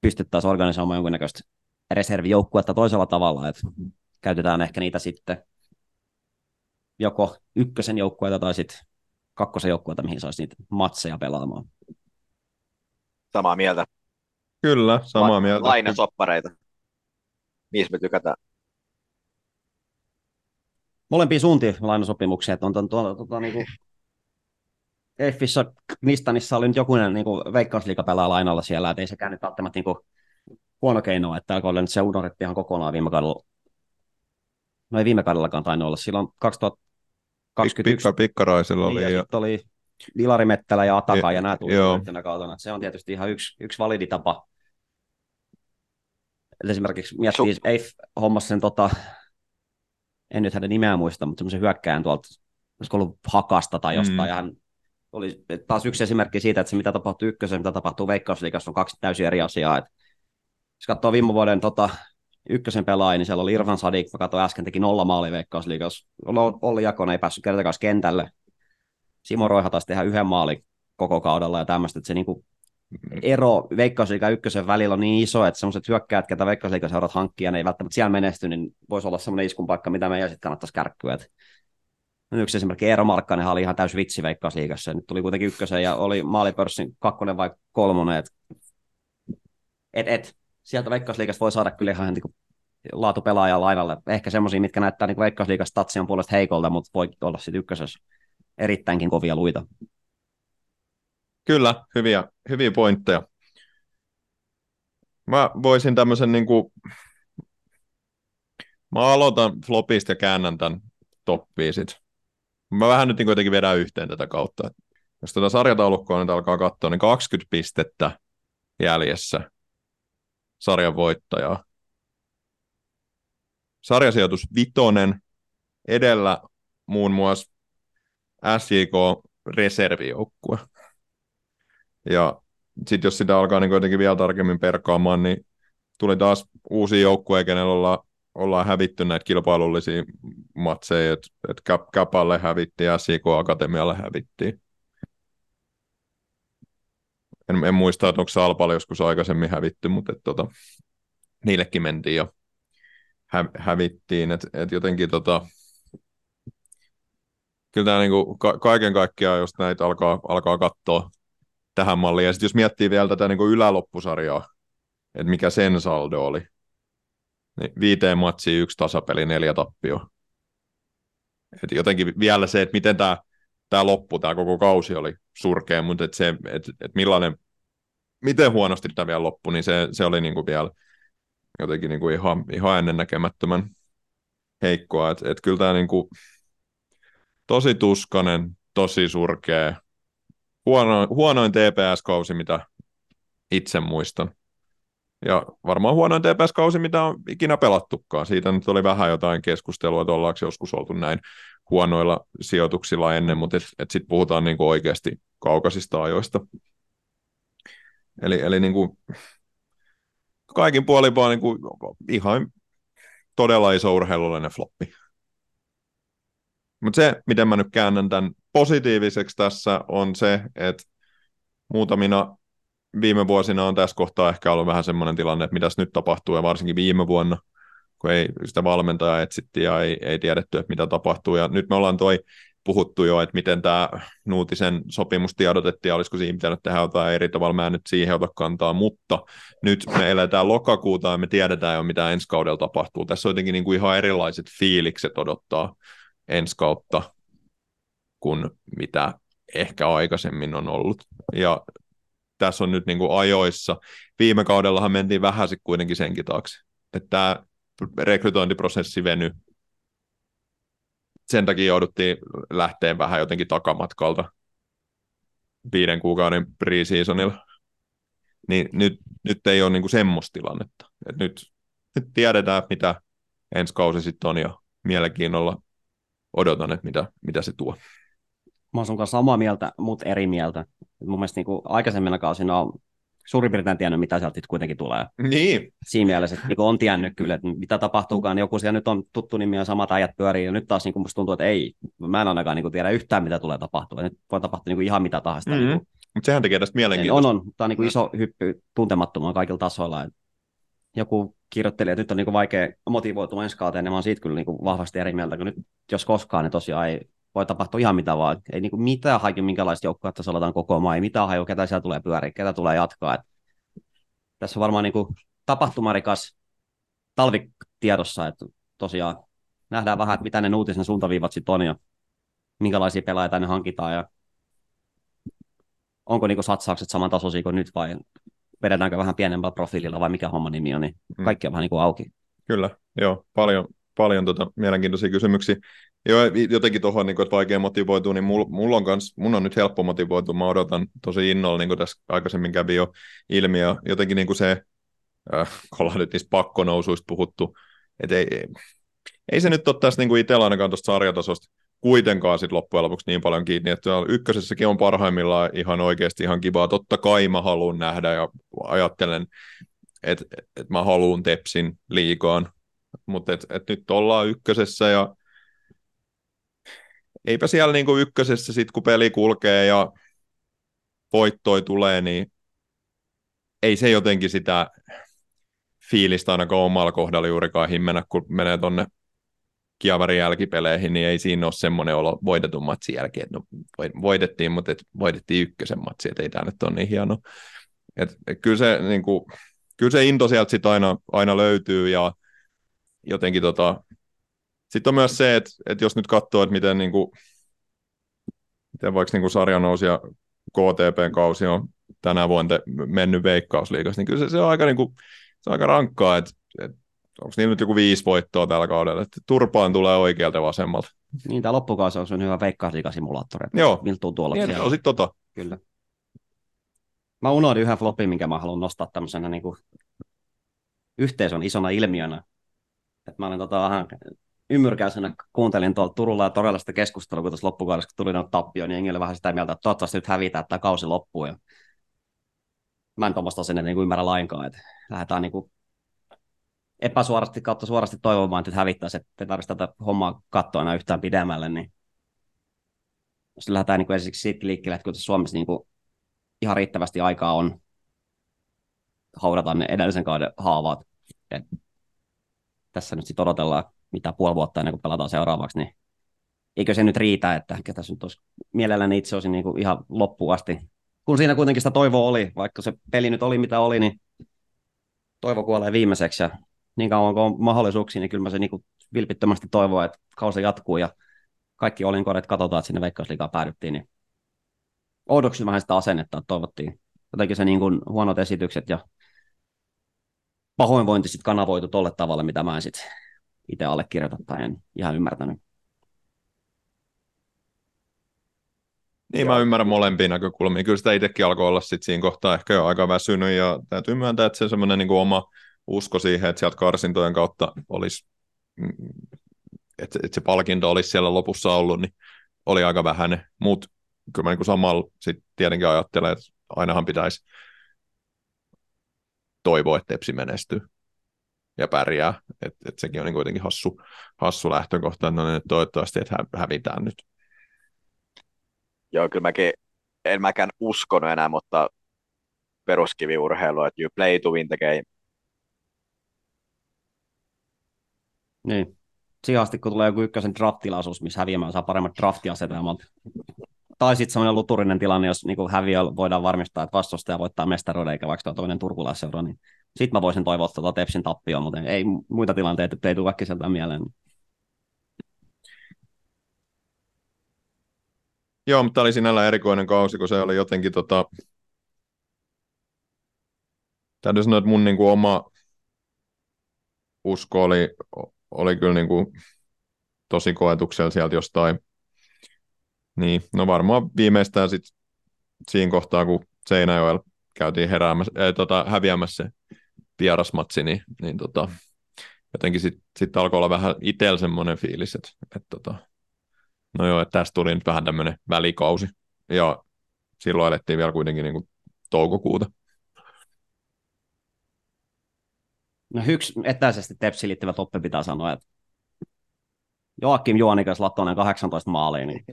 pystyttäisiin organisoimaan jonkunnäköistä reservijoukkuetta toisella tavalla, että käytetään ehkä niitä sitten joko ykkösen joukkueita tai sitten kakkosen joukkueita, mihin saisi niitä matseja pelaamaan. Samaa mieltä. Kyllä, samaa La- mieltä. Lainasoppareita. Niissä me tykätään. Molempia suuntiin lainasopimuksia, että on tuon, tuon, tuon, niin kuin Effissä Nistanissa oli nyt jokunen niin pelaa lainalla siellä, että ei sekään nyt välttämättä niin kuin, huono keino, että alkoi nyt se unohdettiin ihan kokonaan viime kaudella. No ei viime kaudellakaan tainnut olla, silloin 2021. Pikka, pikkaraisilla oli. Niin, ja, ja... oli Ilari Mettälä ja Ataka, ja, ja nämä tuli yhtenä kautena. Se on tietysti ihan yksi, yksi validi tapa. Eli esimerkiksi miettii, Su- ei hommassa sen, tota, en nyt hänen nimeä muista, mutta semmoisen hyökkäjän tuolta, olisiko ollut Hakasta tai jostain, mm. ja hän oli taas yksi esimerkki siitä, että se mitä tapahtuu ykkösen, mitä tapahtuu Veikkausliikassa, on kaksi täysin eri asiaa. Että jos katsoo viime vuoden tota, ykkösen pelaajia, niin siellä oli Irfan Sadik, joka katsoi äsken, teki nolla maali Veikkausliikassa. Olli Jakonen ei päässyt kertakaan kentälle. Simo Roiha taas tehdä yhden maalin koko kaudella ja tämmöistä, että se niinku ero Veikkausliikan ykkösen välillä on niin iso, että semmoiset hyökkäät, ketä Veikkausliikan seurat hankkia, ne ei välttämättä siellä menesty, niin voisi olla semmoinen iskun paikka, mitä meidän sitten kannattaisi kärkkyä. Et yksi esimerkki Eero Markkanen oli ihan täys vitsi Veikkausliigassa. Nyt tuli kuitenkin ykkösen ja oli maalipörssin kakkonen vai kolmonen. Et, et, et, sieltä Veikkausliigasta voi saada kyllä ihan niin laatupelaajan lainalle. Ehkä semmoisia, mitkä näyttää niin Veikkausliigassa statsion puolesta heikolta, mutta voi olla sitten ykkösessä erittäinkin kovia luita. Kyllä, hyviä, hyviä pointteja. Mä voisin tämmöisen niin kuin... Mä aloitan flopista ja käännän tämän toppiin sit. Mä vähän nyt niin kuitenkin vedän yhteen tätä kautta. Jos tätä sarjataulukkoa nyt alkaa katsoa, niin 20 pistettä jäljessä sarjan voittajaa. Sarjasijoitus vitonen, edellä muun muassa SJK reservijoukkue. Ja sitten jos sitä alkaa niin jotenkin vielä tarkemmin perkaamaan, niin tuli taas uusi joukkue, kenellä ollaan ollaan hävitty näitä kilpailullisia matseja, että et Capalle hävittiin ja SIK Akatemialle hävittiin. En, en muista, että onko Salpalle joskus aikaisemmin hävitty, mutta et, tota, niillekin mentiin ja hä, hävittiin. Et, et jotenkin tota, kyllä tämä niinku, ka- kaiken kaikkiaan, jos näitä alkaa, alkaa katsoa tähän malliin, ja sitten jos miettii vielä tätä niinku yläloppusarjaa, että mikä sen saldo oli, niin viiteen matsiin yksi tasapeli, neljä tappio. Et jotenkin vielä se, että miten tämä tää loppu, tämä koko kausi oli surkea, mutta et se, et, et millainen, miten huonosti tämä vielä loppui, niin se, se oli niinku vielä jotenkin niinku ihan, ihan ennennäkemättömän heikkoa. Et, et kyllä tämä niinku, tosi tuskanen, tosi surkea, huono, huonoin TPS-kausi, mitä itse muistan. Ja varmaan huonoin TPS-kausi, mitä on ikinä pelattukaan. Siitä nyt oli vähän jotain keskustelua, että ollaanko joskus oltu näin huonoilla sijoituksilla ennen, mutta et, et sitten puhutaan niinku oikeasti kaukaisista ajoista. Eli, eli niinku, kaikin puolin vaan niinku, ihan todella iso urheilullinen floppi. Mutta se, miten mä nyt käännän tämän positiiviseksi tässä, on se, että muutamina viime vuosina on tässä kohtaa ehkä ollut vähän semmoinen tilanne, että mitäs nyt tapahtuu, ja varsinkin viime vuonna, kun ei sitä valmentajaa etsittiin ja ei, ei tiedetty, että mitä tapahtuu. Ja nyt me ollaan toi puhuttu jo, että miten tämä Nuutisen sopimus tiedotettiin, olisiko siinä pitänyt tehdä jotain eri tavalla, mä en nyt siihen ota kantaa, mutta nyt me eletään lokakuuta ja me tiedetään jo, mitä ensi kaudella tapahtuu. Tässä on jotenkin niin kuin ihan erilaiset fiilikset odottaa ensi kautta kuin mitä ehkä aikaisemmin on ollut. Ja tässä on nyt niin kuin ajoissa. Viime kaudellahan mentiin vähän sitten kuitenkin senkin taakse. Että tämä rekrytointiprosessi veny. Sen takia jouduttiin lähteen vähän jotenkin takamatkalta viiden kuukauden pre-seasonilla. Niin nyt, nyt ei ole niinku semmoista tilannetta. Et nyt, nyt tiedetään, mitä ensi kausi sitten on ja mielenkiinnolla odotan, että mitä, mitä se tuo. Mä oon sun kanssa samaa mieltä, mutta eri mieltä. Mun mielestä niin kuin aikaisemmina kausina on suurin piirtein tiennyt, mitä sieltä kuitenkin tulee. Niin, Siinä mielessä, että niin on tiennyt kyllä, että mitä tapahtuukaan, niin joku siellä nyt on tuttu nimi ja samat ajat pyörii, ja nyt taas niin kuin musta tuntuu, että ei, mä en ainakaan niin kuin tiedä yhtään, mitä tulee tapahtua. Nyt voi tapahtua niin kuin ihan mitä tahansa. mm-hmm. Niin kuin, mutta sehän tekee tästä on, mielenkiintoista. on. Tämä on niin kuin iso hyppy tuntemattomaan kaikilla tasoilla. Et joku kirjoitteli, että nyt on niin kuin vaikea motivoitua ensi kauteen, niin mä oon siitä kyllä niin kuin vahvasti eri mieltä, kun nyt jos koskaan, niin tosiaan ei voi tapahtua ihan mitä vaan. Ei niin kuin mitään haju, minkälaista joukkoa tässä oletaan koko maa, ei mitään haju, ketä siellä tulee pyöriä, ketä tulee jatkaa. Et tässä on varmaan niin kuin tapahtumarikas talvi tiedossa, että tosiaan nähdään vähän, että mitä ne uutisen suuntaviivat sitten on ja minkälaisia pelaajia tänne hankitaan ja onko niin satsaukset samantasoisia kuin nyt vai vedetäänkö vähän pienemmällä profiililla vai mikä homma nimi on, niin Mm. kaikki on vähän niin kuin auki. Kyllä, joo, paljon, paljon tota, mielenkiintoisia kysymyksiä. Joo, jotenkin tuohon, niin että vaikea motivoitua, niin mulla, mulla on kans, mun on nyt helppo motivoitua, mä odotan tosi innolla, niin kuin tässä aikaisemmin kävi jo ilmi, ja jotenkin niin kuin se, äh, kun ollaan nyt niistä pakkonousuista puhuttu, että ei, ei, ei se nyt ole tässä niin kuin itsellä ainakaan tuosta sarjatasosta kuitenkaan sit loppujen lopuksi niin paljon kiinni, että ykkösessäkin on parhaimmillaan ihan oikeasti ihan kivaa. Totta kai mä haluan nähdä ja ajattelen, että et mä haluan Tepsin liikaan, mutta et, et nyt ollaan ykkösessä ja eipä siellä niinku ykkösessä sit kun peli kulkee ja voittoi tulee, niin ei se jotenkin sitä fiilistä ainakaan omalla kohdalla juurikaan himmenä, kun menee tonne Kiavarin jälkipeleihin, niin ei siinä ole semmoinen olo voitetun matsin jälkeen, että no, voit- voitettiin, mutta et voitettiin ykkösen matsi, että ei tämä nyt ole niin hieno. Et, et kyllä, se, niin kuin, kyllä se into sieltä sit aina, aina löytyy ja jotenkin tota, sitten on myös se, että, että jos nyt katsoo, että miten, niin kuin, miten vaikka niin kuin sarjanousi ja KTPn kausi on tänä vuonna mennyt veikkausliigassa, niin kyllä se, se on aika, niin kuin, se on aika rankkaa, että, että onko niillä nyt joku viisi voittoa tällä kaudella, että turpaan tulee oikealta vasemmalta. Niin, tämä loppukausi on sun hyvä veikkausliikasimulaattori. Joo. Miltä tuntuu olla Niin, on sit tota. Kyllä. Mä unohdin yhden flopin, minkä mä haluan nostaa tämmöisenä niin kuin yhteisön isona ilmiönä. Et mä olin tota vähän ymmyrkäisenä, kuuntelin tuolta Turulla ja Torella sitä keskustelua, kun tuossa loppukaudessa, kun tuli noita tappio, niin jengi oli vähän sitä mieltä, että toivottavasti nyt hävitään, että tämä kausi loppuu. Ja mä en tuommoista asennetta niin ymmärrä lainkaan, että lähdetään niin kuin epäsuorasti kautta suorasti toivomaan, että hävittäisi, että ei tarvitsisi tätä hommaa katsoa enää yhtään pidemmälle, niin jos lähdetään niin ensiksi siitä liikkeelle, että kyllä Suomessa niin kuin ihan riittävästi aikaa on haudata ne edellisen kauden haavat. Et tässä nyt sitten odotellaan mitä puoli vuotta ennen kuin pelataan seuraavaksi, niin eikö se nyt riitä, että tässä nyt olisi mielelläni itse olisin niin kuin ihan loppuun asti. Kun siinä kuitenkin sitä toivoa oli, vaikka se peli nyt oli mitä oli, niin toivo kuolee viimeiseksi ja niin kauan kuin on mahdollisuuksia, niin kyllä mä se niin kuin vilpittömästi toivon, että kausi jatkuu ja kaikki olinkodet katsotaan, että sinne Veikkausliigaan päädyttiin, niin oudoksin vähän sitä asennetta, että toivottiin jotenkin se niin kuin huonot esitykset ja pahoinvointi sitten kanavoitu tolle tavalla, mitä mä en sitten itse allekirjoita tai en ihan ymmärtänyt. Niin, mä ymmärrän molempia näkökulmia. Kyllä sitä itsekin alkoi olla sit siinä kohtaa ehkä jo aika väsynyt ja täytyy myöntää, että se semmoinen niin oma usko siihen, että sieltä karsintojen kautta olisi, mm, että, että se palkinto olisi siellä lopussa ollut, niin oli aika vähäinen. Mutta kyllä mä niin samalla sit tietenkin ajattelen, että ainahan pitäisi toivoa, että Tepsi menestyy ja pärjää. Et, et sekin on niin kuitenkin hassu, hassu lähtökohta, no, niin toivottavasti, että hävitään nyt. Joo, kyllä mäkin en mäkään uskonut enää, mutta peruskiviurheilu, että you play to win the game. Niin. Siihen asti, kun tulee joku ykkösen draftilaisuus, missä häviämään saa paremmat draftiasetelmat. Tai sitten semmoinen luturinen tilanne, jos niin häviö voidaan varmistaa, että vastustaja voittaa mestaruuden, eikä vaikka toinen turkulaisseura, niin sitten mä voisin toivoa tuota Tepsin tappioon, mutta ei muita tilanteita, ei tule sieltä mieleen. Joo, mutta tämä oli sinällä erikoinen kausi, kun se oli jotenkin tota... Täytyy sanoa, että mun niin kuin oma usko oli, oli kyllä niin kuin tosi koetuksella sieltä jostain. Niin, no varmaan viimeistään sitten siinä kohtaa, kun Seinäjoella käytiin heräämässä, äh, tota, häviämässä vierasmatsi, niin, niin tota, jotenkin sitten sit alkoi olla vähän itsellä semmoinen fiilis, että, että tota, no joo, että tästä tuli nyt vähän tämmöinen välikausi. Ja silloin elettiin vielä kuitenkin niin kuin toukokuuta. No yksi etäisesti Tepsi liittyvä toppe pitää sanoa, että Joakim Juonikas Lattonen 18 maalia, niin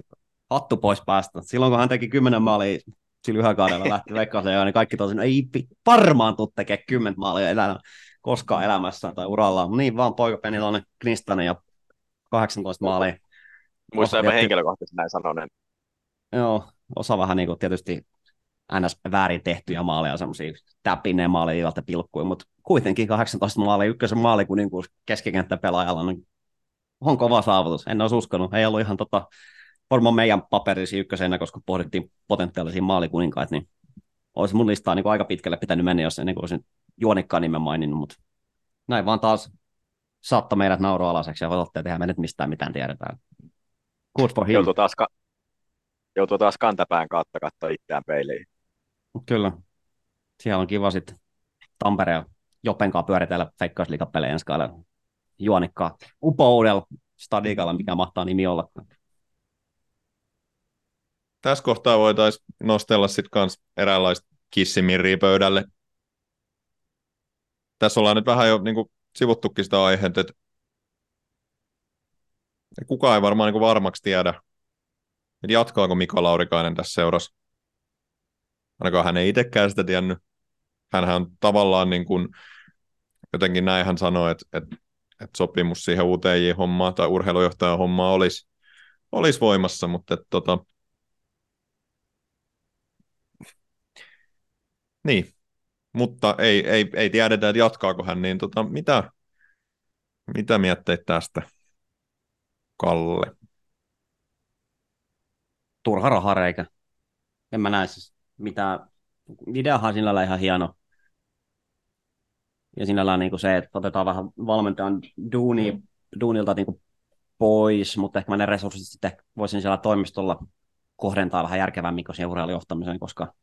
hattu pois päästä. Silloin kun hän teki 10 maalia sillä yhä kaudella lähti veikkauseen, niin kaikki tosin, ei varmaan tuu tekemään 10 maalia elämä, koskaan elämässä tai uralla. Niin vaan poika peni tuonne Knistanen ja 18 maalia. Muistan henkilökohtaisesti näin sanonen. Joo, osa vähän niin kuin tietysti ns. väärin tehtyjä maaleja, semmoisia täpineen maaleja ilta pilkkuja, mutta kuitenkin 18 maalia, ykkösen maali kuin, kuin keskikenttäpelaajalla, niin on kova saavutus. En olisi uskonut. Ei ollut ihan tota, varmaan meidän paperisi ykkösenä, koska pohdittiin potentiaalisia maalikuninkaita, niin olisi mun listaa niin aika pitkälle pitänyt mennä, jos ennen kuin olisin juonikkaan nimen maininnut, mutta näin vaan taas saattaa meidät nauroalaseksi ja odotte, että eihän me nyt mistään mitään tiedetään. Good for him. Joutuu taas, ka- joutuu taas kantapään kautta katsoa itseään peiliin. Kyllä. Siellä on kiva sitten Tampereen Jopenkaan pyöritellä Feikkausliikapelejä ensi kaudella. Juonikkaa upoudella stadikalla, mikä mahtaa nimi olla. Tässä kohtaa voitaisiin nostella sitten kans eräänlaista kissimirriä pöydälle. Tässä ollaan nyt vähän jo niin kuin, sivuttukin sitä aihetta, että kukaan ei varmaan niin varmaksi tiedä, että jatkaako Mika Laurikainen tässä seurassa. Ainakaan hän ei itsekään sitä tiennyt. Hänhän on tavallaan niin kuin, jotenkin näin hän sanoi, että, että, että sopimus siihen UTJ-hommaan tai urheilujohtajan hommaan olisi, olisi voimassa, mutta että, tota, niin, mutta ei, ei, ei tiedetä, että jatkaako hän, niin tota, mitä, mitä mietteet tästä? Kalle? Turha rahareikä. En mä näe siis mitään. Videohan sinällä ihan hieno. Ja sinällään niin se, että otetaan vähän valmentajan duuni, duunilta niin pois, mutta ehkä mä ne resurssit sitten voisin siellä toimistolla kohdentaa vähän järkevämmin kuin siihen urheilujohtamiseen, koska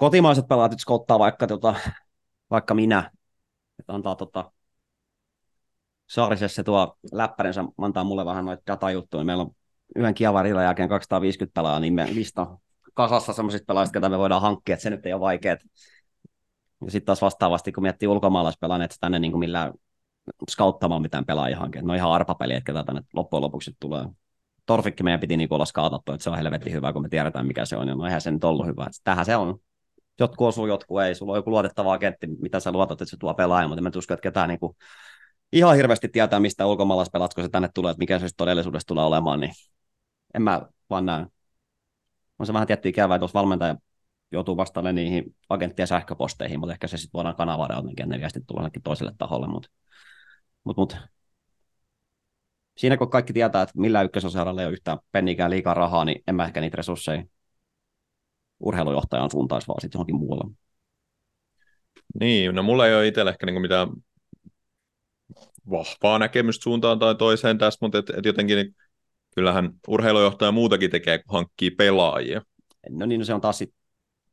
kotimaiset pelaat nyt skottaa vaikka, tota, vaikka minä, että antaa tota, Saarisessa tuo läppärinsä antaa mulle vähän noita datajuttuja. Meillä on yhden kiavarilla jälkeen 250 pelaajaa, niin me lista kasassa semmoisista pelaajista, ketä me voidaan hankkia, että se nyt ei ole vaikeaa. Ja sitten taas vastaavasti, kun miettii ulkomaalaispelaajia, että tänne niin kuin millään skauttamaan mitään pelaajia hankkeet. No ihan arpapeli, että ketä tänne loppujen lopuksi tulee. Torfikki meidän piti niin olla skautattu, että se on helvetin hyvä, kun me tiedetään, mikä se on. Ja no eihän se nyt ollut hyvä. Tähän se on. Jotkut osuu, jotkut ei. Sulla on joku luotettava agentti, mitä sä luotat, että se tuo pelaaja, mutta en usko, että ketään niin kuin ihan hirveästi tietää, mistä ulkomaalaispelaat, kun se tänne tulee, että mikä se todellisuudessa tulee olemaan, niin en mä vaan näe. On se vähän tietty ikävää, että jos valmentaja joutuu vastaamaan niihin agenttien sähköposteihin, mutta ehkä se sitten voidaan kanavoida jotenkin, ne viestit tulee toiselle taholle, mutta mut, mut. siinä kun kaikki tietää, että millä ykkösosaralla ei ole yhtään pennikään liikaa rahaa, niin en mä ehkä niitä resursseja urheilujohtajan suuntaisi, vaan sitten johonkin muualle. Niin, no mulla ei ole itsellä ehkä niinku mitään vahvaa näkemystä suuntaan tai toiseen tässä, mutta et, et jotenkin niin, kyllähän urheilujohtaja muutakin tekee, kun hankkii pelaajia. No niin, no se on taas sit,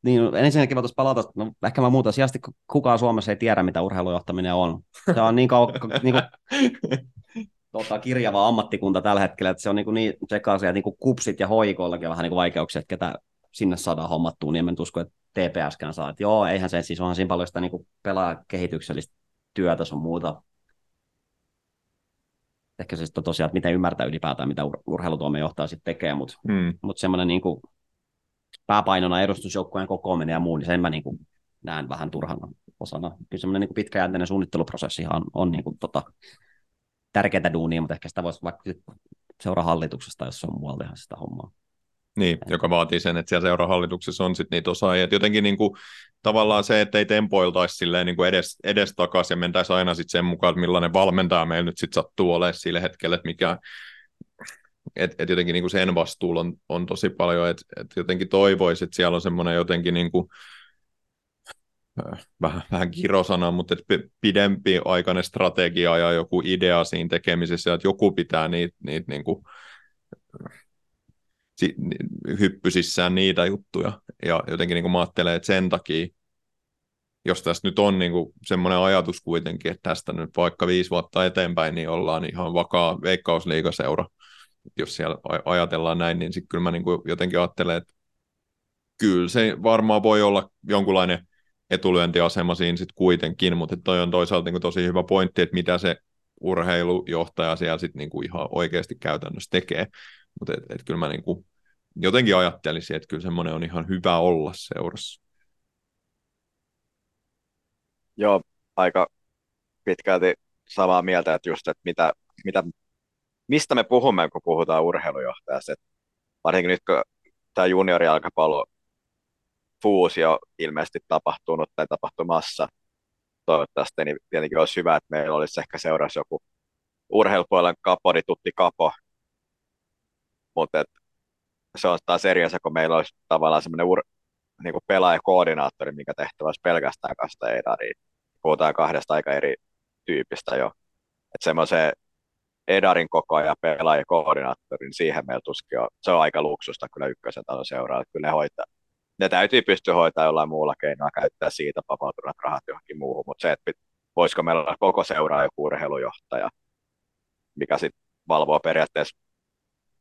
niin, no ensinnäkin voitaisiin palata, no ehkä mä muuta sijasti, kukaan Suomessa ei tiedä, mitä urheilujohtaminen on. Se on niin, kauan, niin kuin, tota, kirjava ammattikunta tällä hetkellä, että se on niin, niin sekaisin, että niin kuin kupsit ja hoikoillakin on vähän niin kuin vaikeuksia, että ketä sinne saadaan hommattua, niin en usko, että TPSkään saa. Että joo, eihän se, siis onhan siinä paljon sitä niin pelaajakehityksellistä työtä sun muuta ehkä se sitten tosiaan, että miten ymmärtää ylipäätään, mitä ur- urheilutoimenjohtaja sitten tekee, mutta Hmm. mut semmoinen niin pääpainona edustusjoukkueen kokoaminen ja muu, niin sen mä niin kuin näen vähän turhana osana. Kyllä semmoinen niin pitkäjänteinen suunnitteluprosessi on, on niin kuin, tota, tärkeää duunia, mutta ehkä sitä voisi vaikka seuraa hallituksesta, jos se on muualla tehdä sitä hommaa. Niin, joka vaatii sen, että siellä seurahallituksessa on sitten niitä osaajia. Et jotenkin niin kuin, tavallaan se, että ei tempoiltaisi silleen niin kuin edes, edes takaisin ja mentäisi aina sitten sen mukaan, että millainen valmentaja meillä nyt sitten sattuu olemaan sillä hetkellä, että mikä, et, et jotenkin niin kuin sen vastuulla on, on tosi paljon, että et jotenkin toivoisi, että siellä on semmoinen jotenkin niin kuin, vähän, vähän kirosana, mutta et pidempi aikainen strategia ja joku idea siinä tekemisessä, että joku pitää niitä, niitä niin kuin, hyppysissään niitä juttuja. Ja jotenkin niin kuin mä ajattelen, että sen takia, jos tässä nyt on niin kuin semmoinen ajatus kuitenkin, että tästä nyt vaikka viisi vuotta eteenpäin, niin ollaan ihan vakaa veikkausliigaseura. Jos siellä ajatellaan näin, niin sitten kyllä mä niin kuin jotenkin ajattelen, että kyllä se varmaan voi olla jonkunlainen etulyöntiasema siinä sitten kuitenkin, mutta toi on toisaalta niin kuin tosi hyvä pointti, että mitä se urheilujohtaja siellä sitten niin kuin ihan oikeasti käytännössä tekee. Mutta et, et kyllä mä niin kuin jotenkin ajattelisin, että kyllä semmoinen on ihan hyvä olla seurassa. Joo, aika pitkälti samaa mieltä, että just, että mitä, mitä, mistä me puhumme, kun puhutaan urheilujohtajasta. Että varsinkin nyt, kun tämä juniorijalkapallo fuusio ilmeisesti tapahtunut tai tapahtumassa toivottavasti, niin tietenkin olisi hyvä, että meillä olisi ehkä seurassa joku urheilupuolen kapori, tutti kapo, mutta se on taas eri asia, kun meillä olisi tavallaan semmoinen ur- niin kuin pelaajakoordinaattori, mikä tehtävä olisi pelkästään kasta Edariin. Puhutaan kahdesta aika eri tyypistä jo. Että semmoisen Edarin koko ajan pelaajakoordinaattori, niin siihen meillä tuskin on. Se on aika luksusta kyllä ykkösen talon seuraa, kyllä ne hoitaa. Ne täytyy pystyä hoitamaan jollain muulla keinoilla, käyttää siitä vapautuneet rahat johonkin muuhun, mutta se, että voisiko meillä olla koko seuraa joku urheilujohtaja, mikä sitten valvoo periaatteessa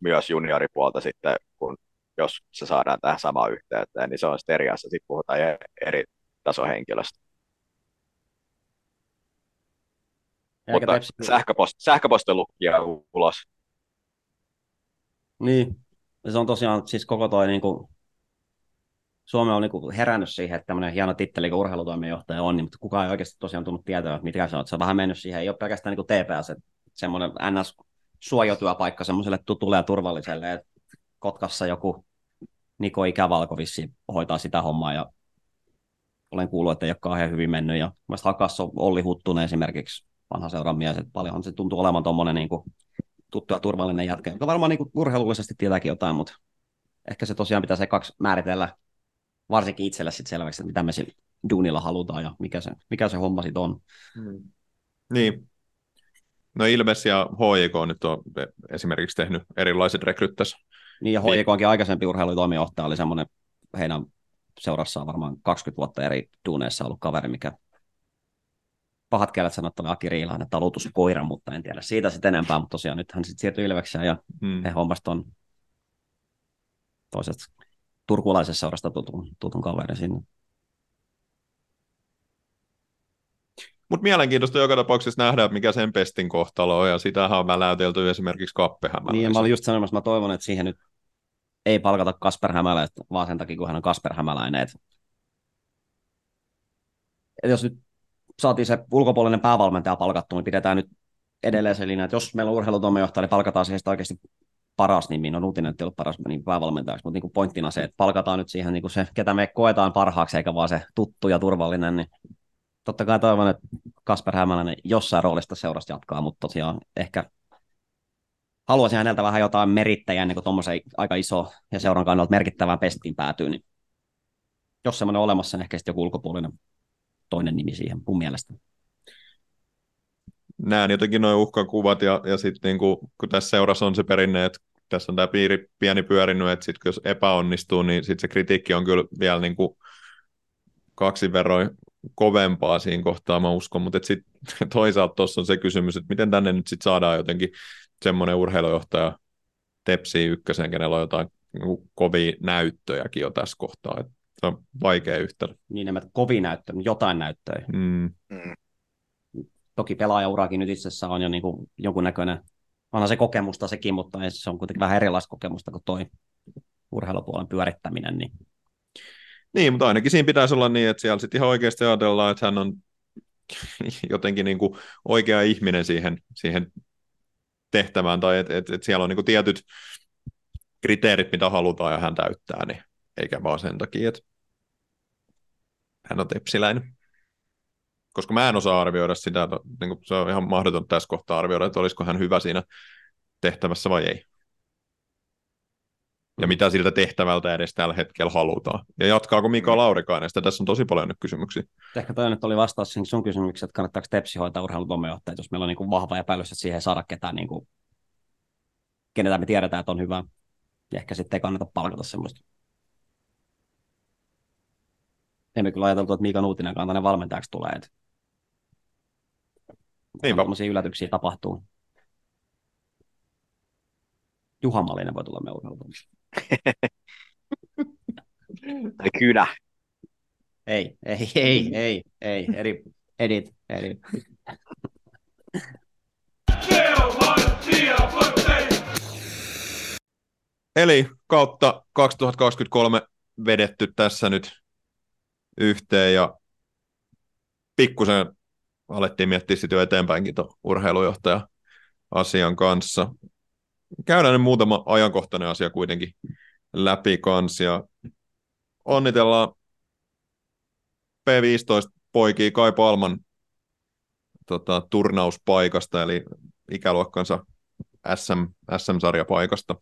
myös junioripuolta sitten, kun jos se saadaan tähän samaan yhteyteen, niin se on sitten eri asia. Sitten puhutaan eri tasohenkilöstä. Mutta sähköpost, sähköposti lukkia ulos. Niin, se on tosiaan siis koko toi niin kuin, Suomi on niin kuin herännyt siihen, että tämmöinen hieno titteli kuin urheilutoimenjohtaja on, niin, mutta kukaan ei oikeasti tosiaan tullut tietää, että mitä se on. Se on vähän mennyt siihen, ei ole pelkästään niin kuin TPS, että semmoinen NS suojatyöpaikka semmoiselle tutulle ja turvalliselle, että Kotkassa joku Niko Ikävalko vissi hoitaa sitä hommaa ja olen kuullut, että ei ole kauhean hyvin mennyt. Ja mielestäni Hakassa on Olli Huttunen esimerkiksi, vanha seuran mies, että paljonhan se tuntuu olevan tuommoinen niin tuttu ja turvallinen jätkä, joka varmaan niin kuin urheilullisesti tietääkin jotain, mutta ehkä se tosiaan pitää se kaksi määritellä varsinkin itselle sitten selväksi, että mitä me sillä duunilla halutaan ja mikä se, mikä se homma sitten on. Hmm. Niin, No Ilves ja HJK nyt on esimerkiksi tehnyt erilaiset rekryttässä. Niin ja HJK onkin aikaisempi urheilutoimijohtaja, oli semmoinen heidän seurassaan varmaan 20 vuotta eri duuneissa ollut kaveri, mikä pahat kielet sanottava Aki Riilainen talutuskoira, mutta en tiedä siitä sitten enempää, mutta tosiaan nyt hän sitten siirtyi Ilvekseen ja hmm. he hommasta on toisesta turkulaisessa seurasta tutun, tutun kaveri sinne. Mutta mielenkiintoista joka tapauksessa nähdä, mikä sen pestin kohtalo on, ja sitähän on väläytelty esimerkiksi Kappehämäläisen. Niin, mä olin just sanomassa, mä toivon, että siihen nyt ei palkata Kasper Hämäläistä, vaan sen takia, kun hän on Kasper Hämäläinen. Et, jos nyt saatiin se ulkopuolinen päävalmentaja palkattu, niin pidetään nyt edelleen se linja, että jos meillä on urheilutoimenjohtaja, niin palkataan siihen oikeasti paras nimi, no Nutinen ei ollut paras niin päävalmentajaksi, mutta niin kuin pointtina se, että palkataan nyt siihen niin kuin se, ketä me koetaan parhaaksi, eikä vaan se tuttu ja turvallinen, niin totta kai toivon, että Kasper Hämäläinen jossain roolista seurasta jatkaa, mutta tosiaan ehkä haluaisin häneltä vähän jotain merittäjää niin tuommoisen aika iso ja seuran kannalta merkittävään pestiin päätyy, niin jos semmoinen on olemassa, niin ehkä sitten joku ulkopuolinen toinen nimi siihen mun mielestä. Näen jotenkin noin uhkakuvat ja, ja sitten niinku, kun tässä seurassa on se perinne, että tässä on tämä piiri pieni pyörinyt, että sitten jos epäonnistuu, niin sitten se kritiikki on kyllä vielä niinku kaksi verroin kovempaa siinä kohtaa, mä uskon, mutta sitten toisaalta tuossa on se kysymys, että miten tänne nyt sitten saadaan jotenkin semmoinen urheilujohtaja Tepsi ykkösen, kenellä on jotain niinku kovia näyttöjäkin jo tässä kohtaa. Et se on vaikea yhtälö. Niin, en kovin näyttö, mutta jotain näyttöä. Mm. Mm. Toki pelaajaurakin nyt itse asiassa on jo niin kuin jonkunnäköinen, onhan se kokemusta sekin, mutta se on kuitenkin vähän erilaista kokemusta kuin toi urheilupuolen pyörittäminen. Niin. Niin, mutta ainakin siinä pitäisi olla niin, että siellä sitten ihan oikeasti ajatellaan, että hän on jotenkin niin kuin oikea ihminen siihen, siihen tehtävään, tai että et, et siellä on niin kuin tietyt kriteerit, mitä halutaan ja hän täyttää, niin eikä vaan sen takia, että hän on tepsiläinen. Koska mä en osaa arvioida sitä, että niin kuin se on ihan mahdoton tässä kohtaa arvioida, että olisiko hän hyvä siinä tehtävässä vai ei. Ja mitä siltä tehtävältä edes tällä hetkellä halutaan. Ja jatkaako Mika Laurikainen sitä? Tässä on tosi paljon nyt kysymyksiä. Ehkä toi nyt oli vastaus siihen sun kysymykseen, että kannattaako Tepsi hoitaa urheilutoimenjohtaja, jos meillä on niin kuin vahva epäilys, että siihen ei saada ketään, niin kuin, kenetä me tiedetään, että on hyvä. Ja ehkä sitten ei kannata palkata semmoista. Emme kyllä ajateltu, että Mika Nuutinen kantainen valmentajaksi tulee. Että Niinpä. Tällaisia yllätyksiä tapahtuu. Juha Malinen voi tulla meidän urheilutoimistoon. Tai kynä. Ei, ei, ei, ei, ei, eri, edit, eri. Eli kautta 2023 vedetty tässä nyt yhteen ja pikkusen alettiin miettiä sitten jo eteenpäinkin tuon urheilujohtaja asian kanssa. Käydään nyt muutama ajankohtainen asia kuitenkin läpi kanssa ja onnitellaan P15 poikia Kai Palman tota, turnauspaikasta, eli ikäluokkansa SM, SM-sarjapaikasta.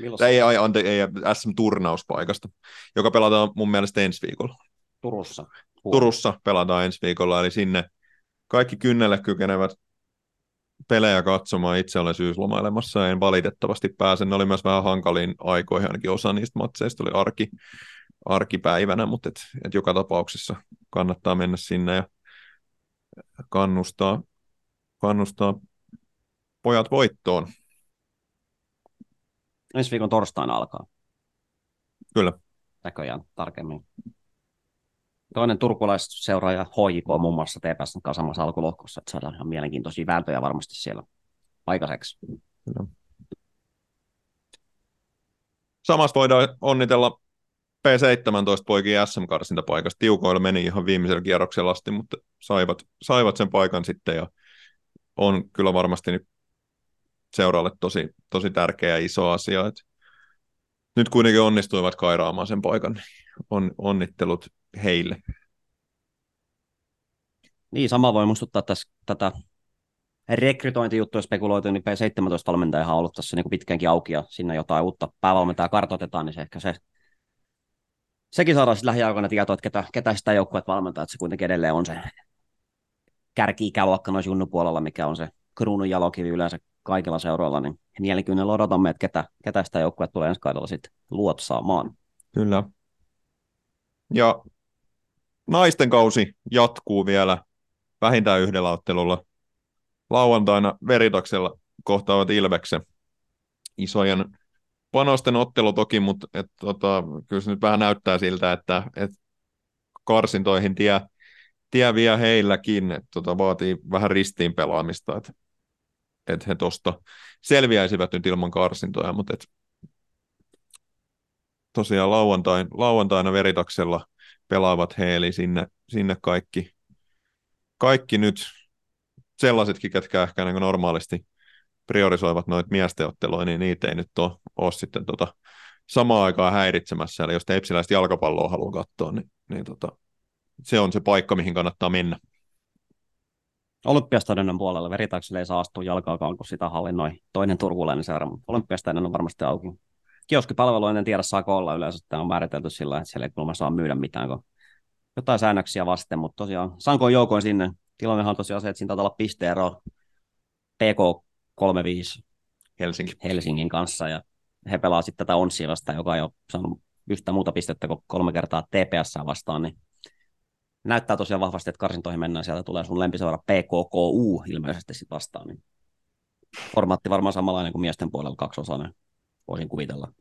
Milloin Ei, ei, ante, ei SM-turnauspaikasta, joka pelataan mun mielestä ensi viikolla. Turussa? Turussa pelataan ensi viikolla, eli sinne kaikki kynnelle kykenevät pelejä katsomaan. Itse olen syyslomailemassa, en valitettavasti pääse. Ne oli myös vähän hankaliin aikoihin, ainakin osa niistä matseista oli arki, arkipäivänä, mutta et, et joka tapauksessa kannattaa mennä sinne ja kannustaa, kannustaa pojat voittoon. Ensi viikon torstaina alkaa. Kyllä. Näköjään tarkemmin. Toinen turkulaisseuraaja HJK muun muassa TPS kanssa samassa alkulohkossa, että saadaan ihan mielenkiintoisia vääntöjä varmasti siellä aikaiseksi. Kyllä. Samassa voidaan onnitella P17 poikien SM-karsintapaikasta. Tiukoilla meni ihan viimeisellä kierroksella asti, mutta saivat, saivat sen paikan sitten ja on kyllä varmasti nyt seuraalle tosi, tosi tärkeä ja iso asia. Että nyt kuitenkin onnistuivat kairaamaan sen paikan. niin On, onnittelut heille. Niin, sama voi muistuttaa tässä tätä rekrytointijuttuja spekuloitu, niin P17-valmentajahan on ollut tässä niin pitkäänkin auki ja sinne jotain uutta päävalmentajaa kartoitetaan, niin se ehkä se sekin saadaan sitten lähiaikoina tietoa, että ketä, ketä sitä joukkueet valmentaa, että se kuitenkin edelleen on se kärki-ikäluokka noissa junnupuolella, mikä on se kruunun jalokivi yleensä kaikilla seuroilla, niin mielenkiinnolla odotamme, että ketä, ketä sitä joukkueet tulee ensi kaudella sitten luotsaamaan. Kyllä. Ja naisten kausi jatkuu vielä vähintään yhdellä ottelulla. Lauantaina Veritaksella kohtaavat Ilveksen isojen panosten ottelu toki, mutta et, tota, kyllä se nyt vähän näyttää siltä, että et karsintoihin tie, tie vie heilläkin, että tota, vaatii vähän ristiin pelaamista, että, että he tuosta selviäisivät nyt ilman karsintoja, mutta et, tosiaan lauantain, lauantaina veritaksella pelaavat he, eli sinne, sinne kaikki, kaikki nyt sellaisetkin, ketkä ehkä niin normaalisti priorisoivat noita miesteotteluja, niin niitä ei nyt ole, ole sitten tota, samaan aikaan häiritsemässä. Eli jos tepsiläistä jalkapalloa haluaa katsoa, niin, niin tota, se on se paikka, mihin kannattaa mennä. Olympiastadionin puolella veritakselle ei saa astua jalkaakaan, kun sitä hallinnoi toinen turkulainen seura, mutta Olympiastadion on varmasti auki. Kioskipalvelu en tiedä saako olla yleensä, tämä on määritelty sillä, että siellä ei kuulemma saa myydä mitään, kun jotain säännöksiä vasten, mutta tosiaan Sankoon joukoin sinne. Tilannehan on tosiaan se, että siinä taitaa olla pisteero PK35 Helsinki. Helsingin kanssa, ja he pelaa sitten tätä Onsia vastaan, joka ei ole saanut yhtä muuta pistettä kuin kolme kertaa TPS vastaan, niin näyttää tosiaan vahvasti, että karsintoihin mennään, sieltä tulee sun lempiseura PKKU ilmeisesti sit vastaan, niin formaatti varmaan samanlainen kuin miesten puolella kaksiosainen, voisin kuvitella.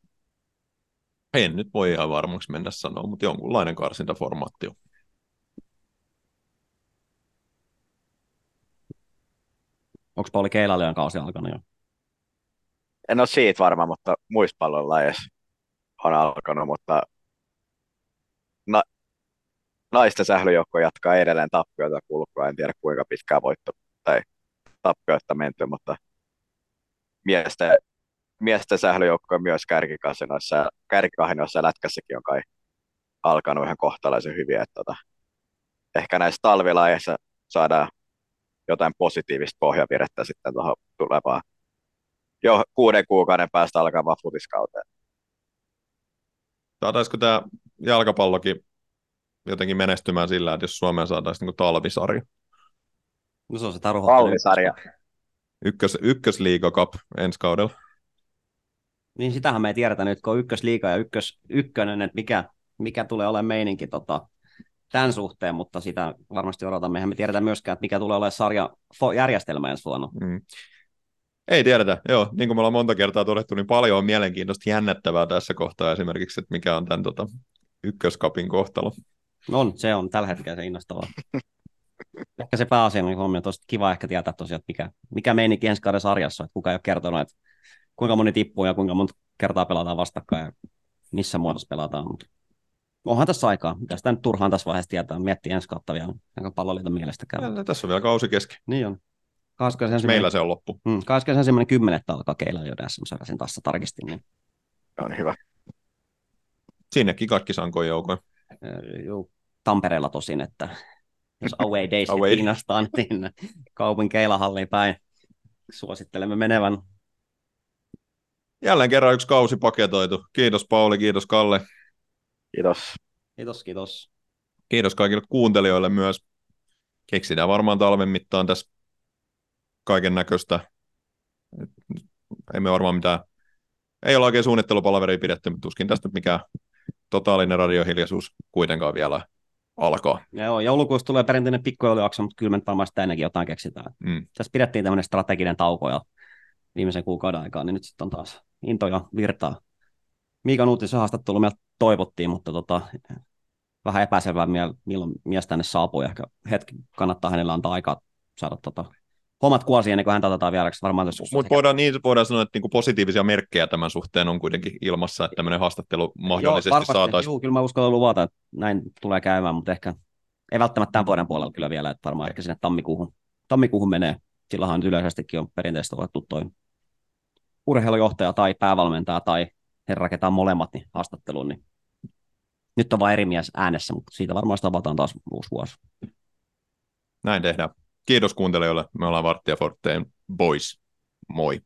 En nyt voi ihan varmaksi mennä sanoa, mutta jonkunlainen karsintaformaatti on. Onko Pauli Keilalian kausi alkanut jo? En ole siitä varma, mutta muissa pallonlajeissa on alkanut, mutta na, naisten sählyjoukko jatkaa edelleen tappioita kulkua. En tiedä kuinka pitkään voitto tai tappioita menty, mutta miesten, miesten sählyjoukko on myös kärkikahinoissa, kärkikahinoissa ja lätkässäkin on kai alkanut ihan kohtalaisen hyvin. Että tota, ehkä näissä talvilajeissa saadaan jotain positiivista pohjavirettä sitten tuohon tulevaan jo kuuden kuukauden päästä alkavaan futiskauteen. Saataisiko tämä jalkapallokin jotenkin menestymään sillä, että jos Suomeen saataisiin niin talvisarja? No se on se taru Talvisarja. Ykkös, ykkösliiga cup ensi kaudella. Niin sitähän me ei tiedetä nyt, kun on ykkösliiga ja ykkös, ykkönen, että mikä, mikä tulee olemaan meininki tota, tämän suhteen, mutta sitä varmasti odotamme. Eihän me tiedetä myöskään, että mikä tulee olemaan sarjajärjestelmä ensi vuonna. Mm. Ei tiedetä, joo. Niin kuin me ollaan monta kertaa todettu, niin paljon on mielenkiintoista jännettävää tässä kohtaa esimerkiksi, että mikä on tämän tota, ykköskapin kohtalo. On, se on tällä hetkellä se innostavaa. ehkä se pääasiallinen huomio, että kiva ehkä tietää tosiaan, että mikä, mikä meininki ensi kauden sarjassa, että kuka ei ole kertonut, että kuinka moni tippuu ja kuinka monta kertaa pelataan vastakkain ja missä muodossa pelataan. Mutta onhan tässä aikaa. Mitä sitä nyt turhaan tässä vaiheessa tietää, miettii ensi kautta vielä, jonka palloliiton mielestä käy. Ja, tässä on vielä kausi kesken. Niin on. 21. Meillä se on loppu. Mm, 21.10. alkaa keillä jo SM sen tässä tarkistin. Niin. On hyvä. Sinnekin kaikki sankoin joukoin. Joo, Tampereella tosin, että jos away days Away. kiinnostaa, niin kaupun keilahalliin päin suosittelemme menevän. Jälleen kerran yksi kausi paketoitu. Kiitos Pauli, kiitos Kalle. Kiitos. Kiitos, kiitos. Kiitos kaikille kuuntelijoille myös. Keksitään varmaan talven mittaan tässä kaiken näköistä. Emme varmaan mitään, ei ole oikein suunnittelupalaveria pidetty, mutta tuskin tästä mikään totaalinen radiohiljaisuus kuitenkaan vielä alkaa. Joo, joulukuussa tulee perinteinen pikkujoulujakso, mutta kyllä me nyt varmaan sitä ennenkin jotain keksitään. Mm. Tässä pidettiin tämmöinen strateginen tauko ja viimeisen kuukauden aikaa, niin nyt sitten on taas into ja virtaa. Miikan uutisen haastattelu meiltä toivottiin, mutta tota, vähän epäselvää, milloin mies tänne saapuu. Ehkä hetki kannattaa hänellä antaa aikaa saada tota, hommat kuosi ennen kuin häntä otetaan vieraksi. Varmaan Mutta voidaan, niin voidaan sanoa, että niinku positiivisia merkkejä tämän suhteen on kuitenkin ilmassa, että tämmöinen haastattelu mahdollisesti saataisiin. Joo, kyllä mä uskallan luvata, että näin tulee käymään, mutta ehkä ei välttämättä tämän vuoden puolella kyllä vielä, että varmaan ehkä sinne tammikuuhun, tammikuuhun menee. Silloinhan nyt yleisestikin on perinteisesti otettu toi urheilujohtaja tai päävalmentaja tai herra, ketä on molemmat niin haastatteluun, niin nyt on vain eri mies äänessä, mutta siitä varmaan sitä avataan taas uusi vuosi. Näin tehdään. Kiitos kuuntelijoille. Me ollaan Varttia Forteen Boys. Moi.